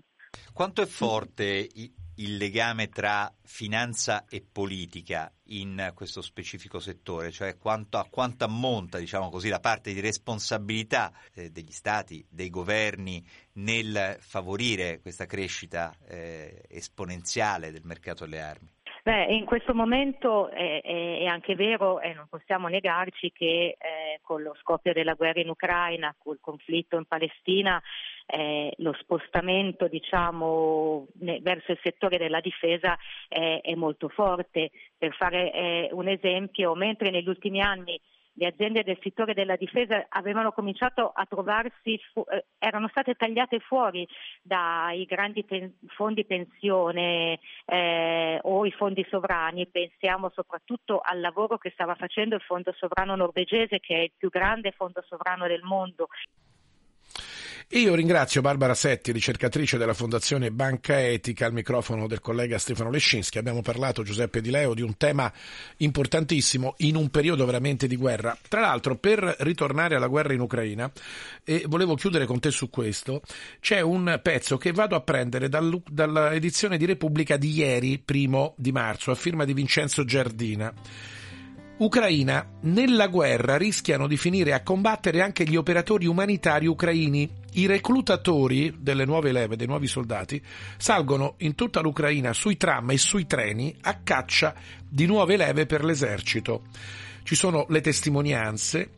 Quanto è forte il legame tra finanza e politica in questo specifico settore? Cioè quanto, a quanto ammonta, diciamo così, la parte di responsabilità eh, degli stati, dei governi nel favorire questa crescita eh, esponenziale del mercato delle armi? Beh, in questo momento è, è- anche vero e non possiamo negarci che eh, con lo scoppio della guerra in Ucraina, col conflitto in Palestina, eh, lo spostamento diciamo, ne- verso il settore della difesa è, è molto forte. Per fare eh, un esempio, mentre negli ultimi anni le aziende del settore della difesa avevano cominciato a trovarsi, fu- eh, erano state tagliate fuori dai grandi pen- fondi pensione eh, o i fondi sovrani, pensiamo soprattutto al lavoro che stava facendo il fondo sovrano norvegese che è il più grande fondo sovrano del mondo. Io ringrazio Barbara Setti, ricercatrice della Fondazione Banca Etica, al microfono del collega Stefano Lescinski. Abbiamo parlato, Giuseppe Di Leo, di un tema importantissimo in un periodo veramente di guerra. Tra l'altro, per ritornare alla guerra in Ucraina, e volevo chiudere con te su questo, c'è un pezzo che vado a prendere dal- dall'edizione di Repubblica di ieri, primo di marzo, a firma di Vincenzo Giardina. Ucraina, nella guerra rischiano di finire a combattere anche gli operatori umanitari ucraini. I reclutatori delle nuove leve, dei nuovi soldati, salgono in tutta l'Ucraina sui tram e sui treni a caccia di nuove leve per l'esercito. Ci sono le testimonianze.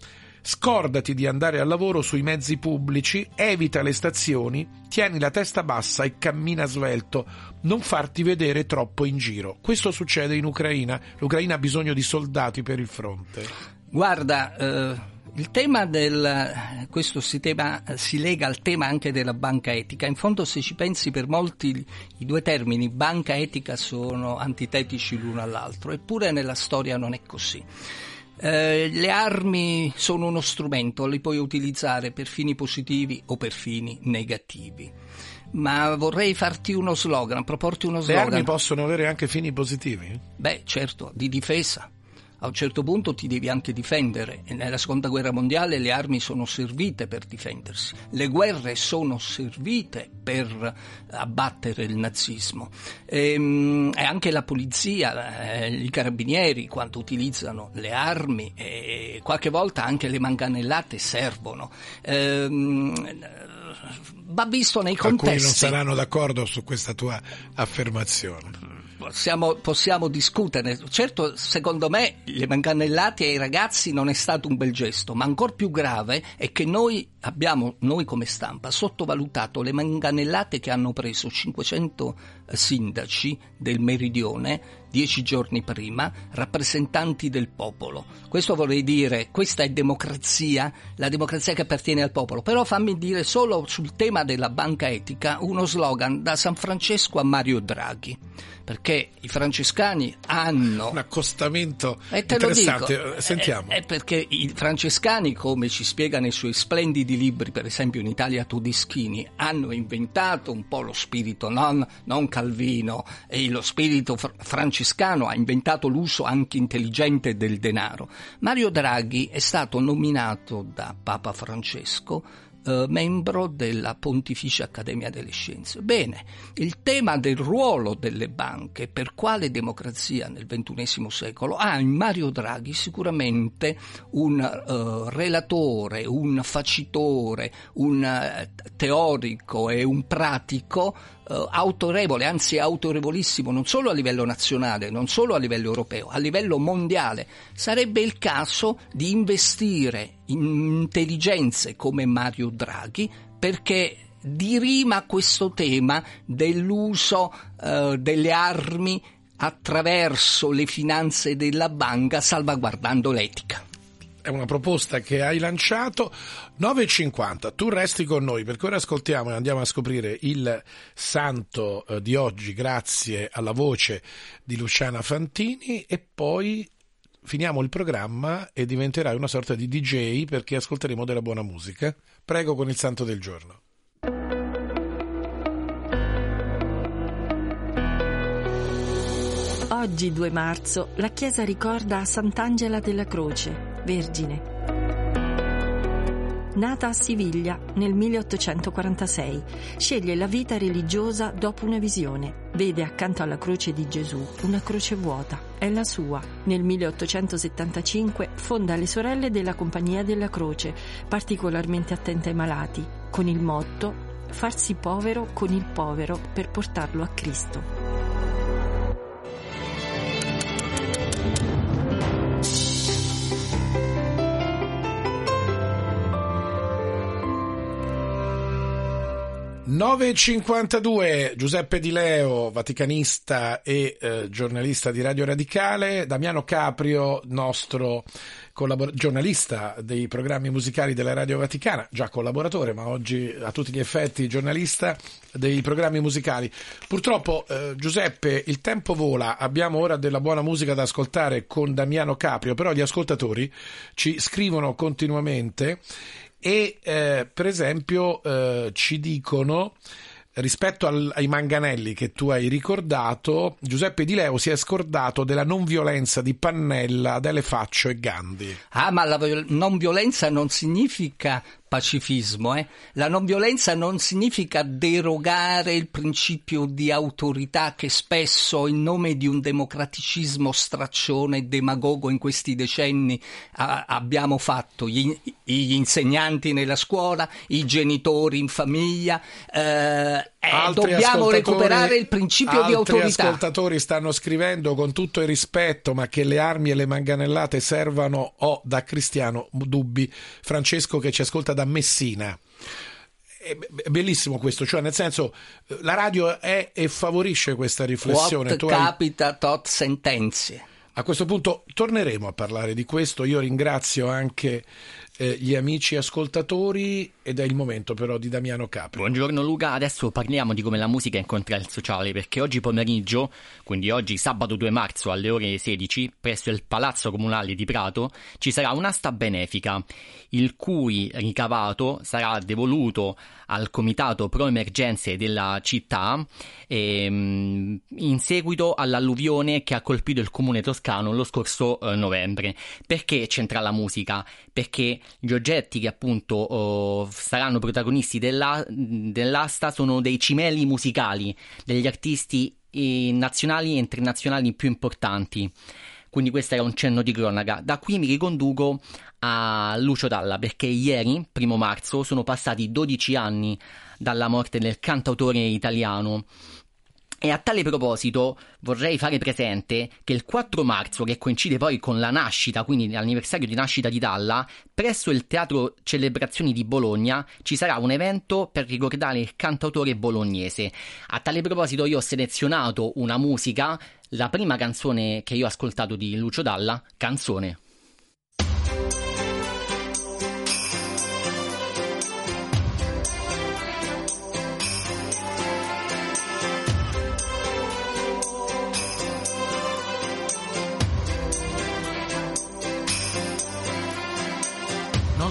Scordati di andare al lavoro sui mezzi pubblici, evita le stazioni, tieni la testa bassa e cammina svelto, non farti vedere troppo in giro. Questo succede in Ucraina. L'Ucraina ha bisogno di soldati per il fronte. Guarda, eh, il tema del questo si, tema- si lega al tema anche della banca etica. In fondo, se ci pensi, per molti i due termini banca etica sono antitetici l'uno all'altro, eppure nella storia non è così. Eh, le armi sono uno strumento, li puoi utilizzare per fini positivi o per fini negativi. Ma vorrei farti uno slogan, proporti uno Le slogan. armi possono avere anche fini positivi? Beh, certo, di difesa. A un certo punto ti devi anche difendere e nella seconda guerra mondiale le armi sono servite per difendersi, le guerre sono servite per abbattere il nazismo Ehm, e, anche la polizia, eh, i carabinieri quando utilizzano le armi e qualche volta anche le manganellate servono. Ehm, va visto nei Alcuni non contesti. saranno d'accordo su questa tua affermazione. Possiamo, possiamo discuterne. Certo, secondo me le manganellate ai ragazzi non è stato un bel gesto, ma ancora più grave è che noi abbiamo, noi come stampa, sottovalutato le manganellate che hanno preso 500 sindaci del meridione dieci giorni prima, rappresentanti del popolo. Questo vorrei dire, questa è democrazia, la democrazia che appartiene al popolo. Però fammi dire solo sul tema della banca etica uno slogan da San Francesco a Mario Draghi. Perché i francescani hanno Un accostamento e te lo interessante. dico, Eh, Sentiamo. È, è perché i francescani, come ci spiega nei suoi splendidi libri, per esempio in Italia Tudischini, hanno inventato un po' lo spirito non, non Calvino, e lo spirito fr- francescano ha inventato l'uso anche intelligente del denaro. Mario Draghi è stato nominato da Papa Francesco eh, membro della Pontificia Accademia delle Scienze. Bene, il tema del ruolo delle banche, per quale democrazia nel XXI secolo, ha in Mario Draghi sicuramente un eh, relatore, un facitore, un eh, teorico e un pratico eh, autorevole, anzi autorevolissimo, non solo a livello nazionale, non solo a livello europeo, a livello mondiale. Sarebbe il caso di investire in intelligenze come Mario Draghi perché dirima questo tema dell'uso eh, delle armi attraverso le finanze della banca salvaguardando l'etica. È una proposta che hai lanciato 9.50. Tu resti con noi perché ora ascoltiamo e andiamo a scoprire il santo eh, di oggi grazie alla voce di Luciana Fantini e poi finiamo il programma e diventerai una sorta di DJ perché ascolteremo della buona musica. Prego con il santo del giorno. Oggi 2 marzo la Chiesa ricorda Sant'Angela della Croce, Vergine. Nata a Siviglia nel 1846, sceglie la vita religiosa dopo una visione. Vede accanto alla croce di Gesù una croce vuota, è la sua. Nel 1875 fonda le sorelle della Compagnia della Croce, particolarmente attenta ai malati, con il motto Farsi povero con il povero per portarlo a Cristo. ...9.52, Giuseppe Di Leo, vaticanista e eh, giornalista di Radio Radicale, Damiano Caprio, nostro collabor- giornalista dei programmi musicali della Radio Vaticana, già collaboratore, ma oggi a tutti gli effetti giornalista dei programmi musicali. Purtroppo, eh, Giuseppe, il tempo vola, abbiamo ora della buona musica da ascoltare con Damiano Caprio, però gli ascoltatori ci scrivono continuamente e eh, per esempio eh, ci dicono rispetto al- ai manganelli che tu hai ricordato Giuseppe Di Leo si è scordato della non violenza di Pannella, Adele Faccio e Gandhi. Ah, ma la non violenza non significa pacifismo, eh? La non violenza non significa derogare il principio di autorità che spesso in nome di un democraticismo straccione e demagogo in questi decenni a- abbiamo fatto gli, gli insegnanti nella scuola, i genitori in famiglia, eh, eh, dobbiamo recuperare il principio di altri autorità. ascoltatori stanno scrivendo con tutto il rispetto ma che le armi e le manganellate servano ho da cristiano dubbi Francesco che ci ascolta da Messina è bellissimo questo, cioè nel senso la radio è e favorisce questa riflessione. Quod Tu hai- capita tot sentenzie. A questo punto torneremo a parlare di questo. Io ringrazio anche eh, gli amici ascoltatori ed è il momento però di Damiano Capri. Buongiorno Luca, adesso parliamo di come la musica incontra il sociale perché oggi pomeriggio, quindi oggi sabato 2 marzo alle ore 16, presso il Palazzo Comunale di Prato ci sarà un'asta benefica il cui ricavato sarà devoluto al Comitato Pro Emergenze della città ehm, in seguito all'alluvione che ha colpito il comune toscano lo scorso eh, novembre. Perché c'entra la musica? Perché gli oggetti che appunto oh, saranno protagonisti della- dell'asta sono dei cimeli musicali degli artisti eh, nazionali e internazionali più importanti. Quindi questo era un cenno di cronaca. Da qui mi riconduco a Lucio Dalla perché ieri, primo marzo, sono passati 12 anni dalla morte del cantautore italiano E a tale proposito vorrei fare presente che il 4 marzo, che coincide poi con la nascita, quindi l'anniversario di nascita di Dalla, presso il Teatro Celebrazioni di Bologna ci sarà un evento per ricordare il cantautore bolognese. A tale proposito io ho selezionato una musica, la prima canzone che io ho ascoltato di Lucio Dalla, Canzone.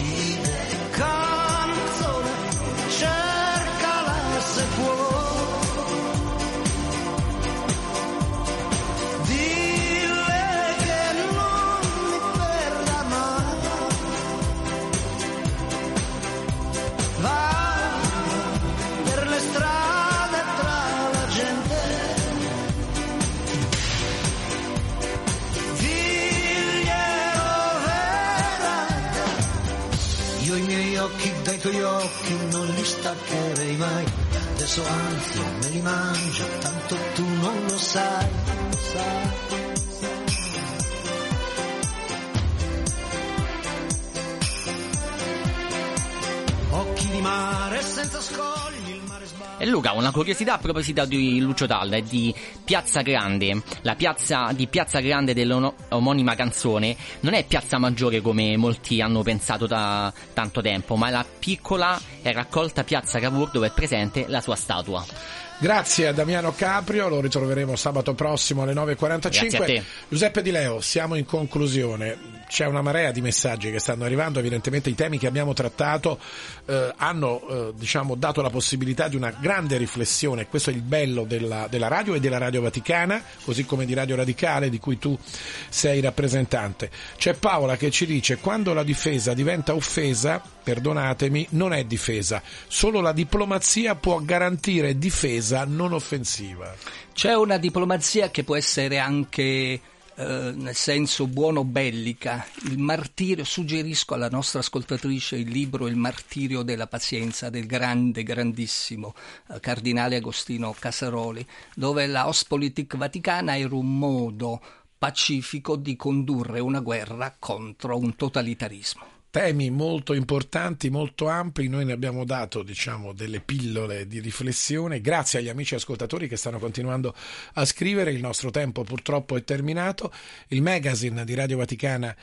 Mi dai tuoi occhi non li staccherei mai. Adesso anzi me li mangio, tanto tu non lo sai. sai. Occhi di mare senza sbaglia. E Luca, una curiosità a proposito di Lucio Dalla e di Piazza Grande. La piazza di Piazza Grande dell'omonima canzone non è Piazza Maggiore come molti hanno pensato da tanto tempo, ma è la piccola e raccolta Piazza Cavour dove è presente la sua statua. Grazie a Damiano Caprio, lo ritroveremo sabato prossimo alle 9.45. Grazie a te. Giuseppe Di Leo, siamo in conclusione. C'è una marea di messaggi che stanno arrivando, evidentemente i temi che abbiamo trattato eh, hanno eh, diciamo, dato la possibilità di una grande riflessione, questo è il bello della, della radio e della Radio Vaticana, così come di Radio Radicale di cui tu sei rappresentante. C'è Paola che ci dice quando la difesa diventa offesa, perdonatemi, non è difesa, solo la diplomazia può garantire difesa non offensiva. C'è una diplomazia che può essere anche eh, nel senso buono bellica. Il martirio, suggerisco alla nostra ascoltatrice il libro Il martirio della pazienza del grande, grandissimo eh, cardinale Agostino Casaroli, dove la Ostpolitik vaticana era un modo pacifico di condurre una guerra contro un totalitarismo. Temi molto importanti, molto ampi, noi ne abbiamo dato diciamo delle pillole di riflessione, grazie agli amici ascoltatori che stanno continuando a scrivere, il nostro tempo purtroppo è terminato, il magazine di Radio Vaticana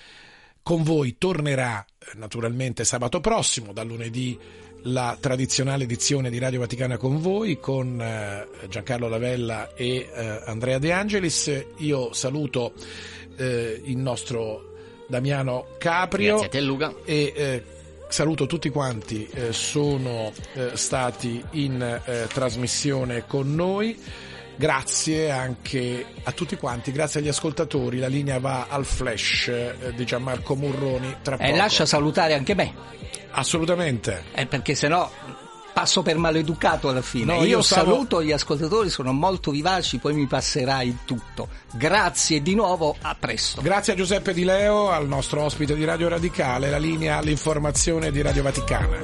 con voi tornerà eh, naturalmente sabato prossimo, da lunedì la tradizionale edizione di Radio Vaticana con voi, con eh, Giancarlo Lavella e eh, Andrea De Angelis. Io saluto il nostro Damiano Caprio Grazie a te Luca. e eh, saluto tutti quanti eh, sono eh, stati in eh, trasmissione con noi. Grazie anche a tutti quanti, grazie agli ascoltatori. La linea va al flash eh, di Gianmarco Murroni tra E poco. lascia salutare anche me. Assolutamente. Eh, perché sennò passo per maleducato alla fine. No, io, io stavo... saluto gli ascoltatori, sono molto vivaci, poi mi passerai tutto. Grazie di nuovo, a presto. Grazie a Giuseppe Di Leo, al nostro ospite di Radio Radicale, la linea all'informazione di Radio Vaticana.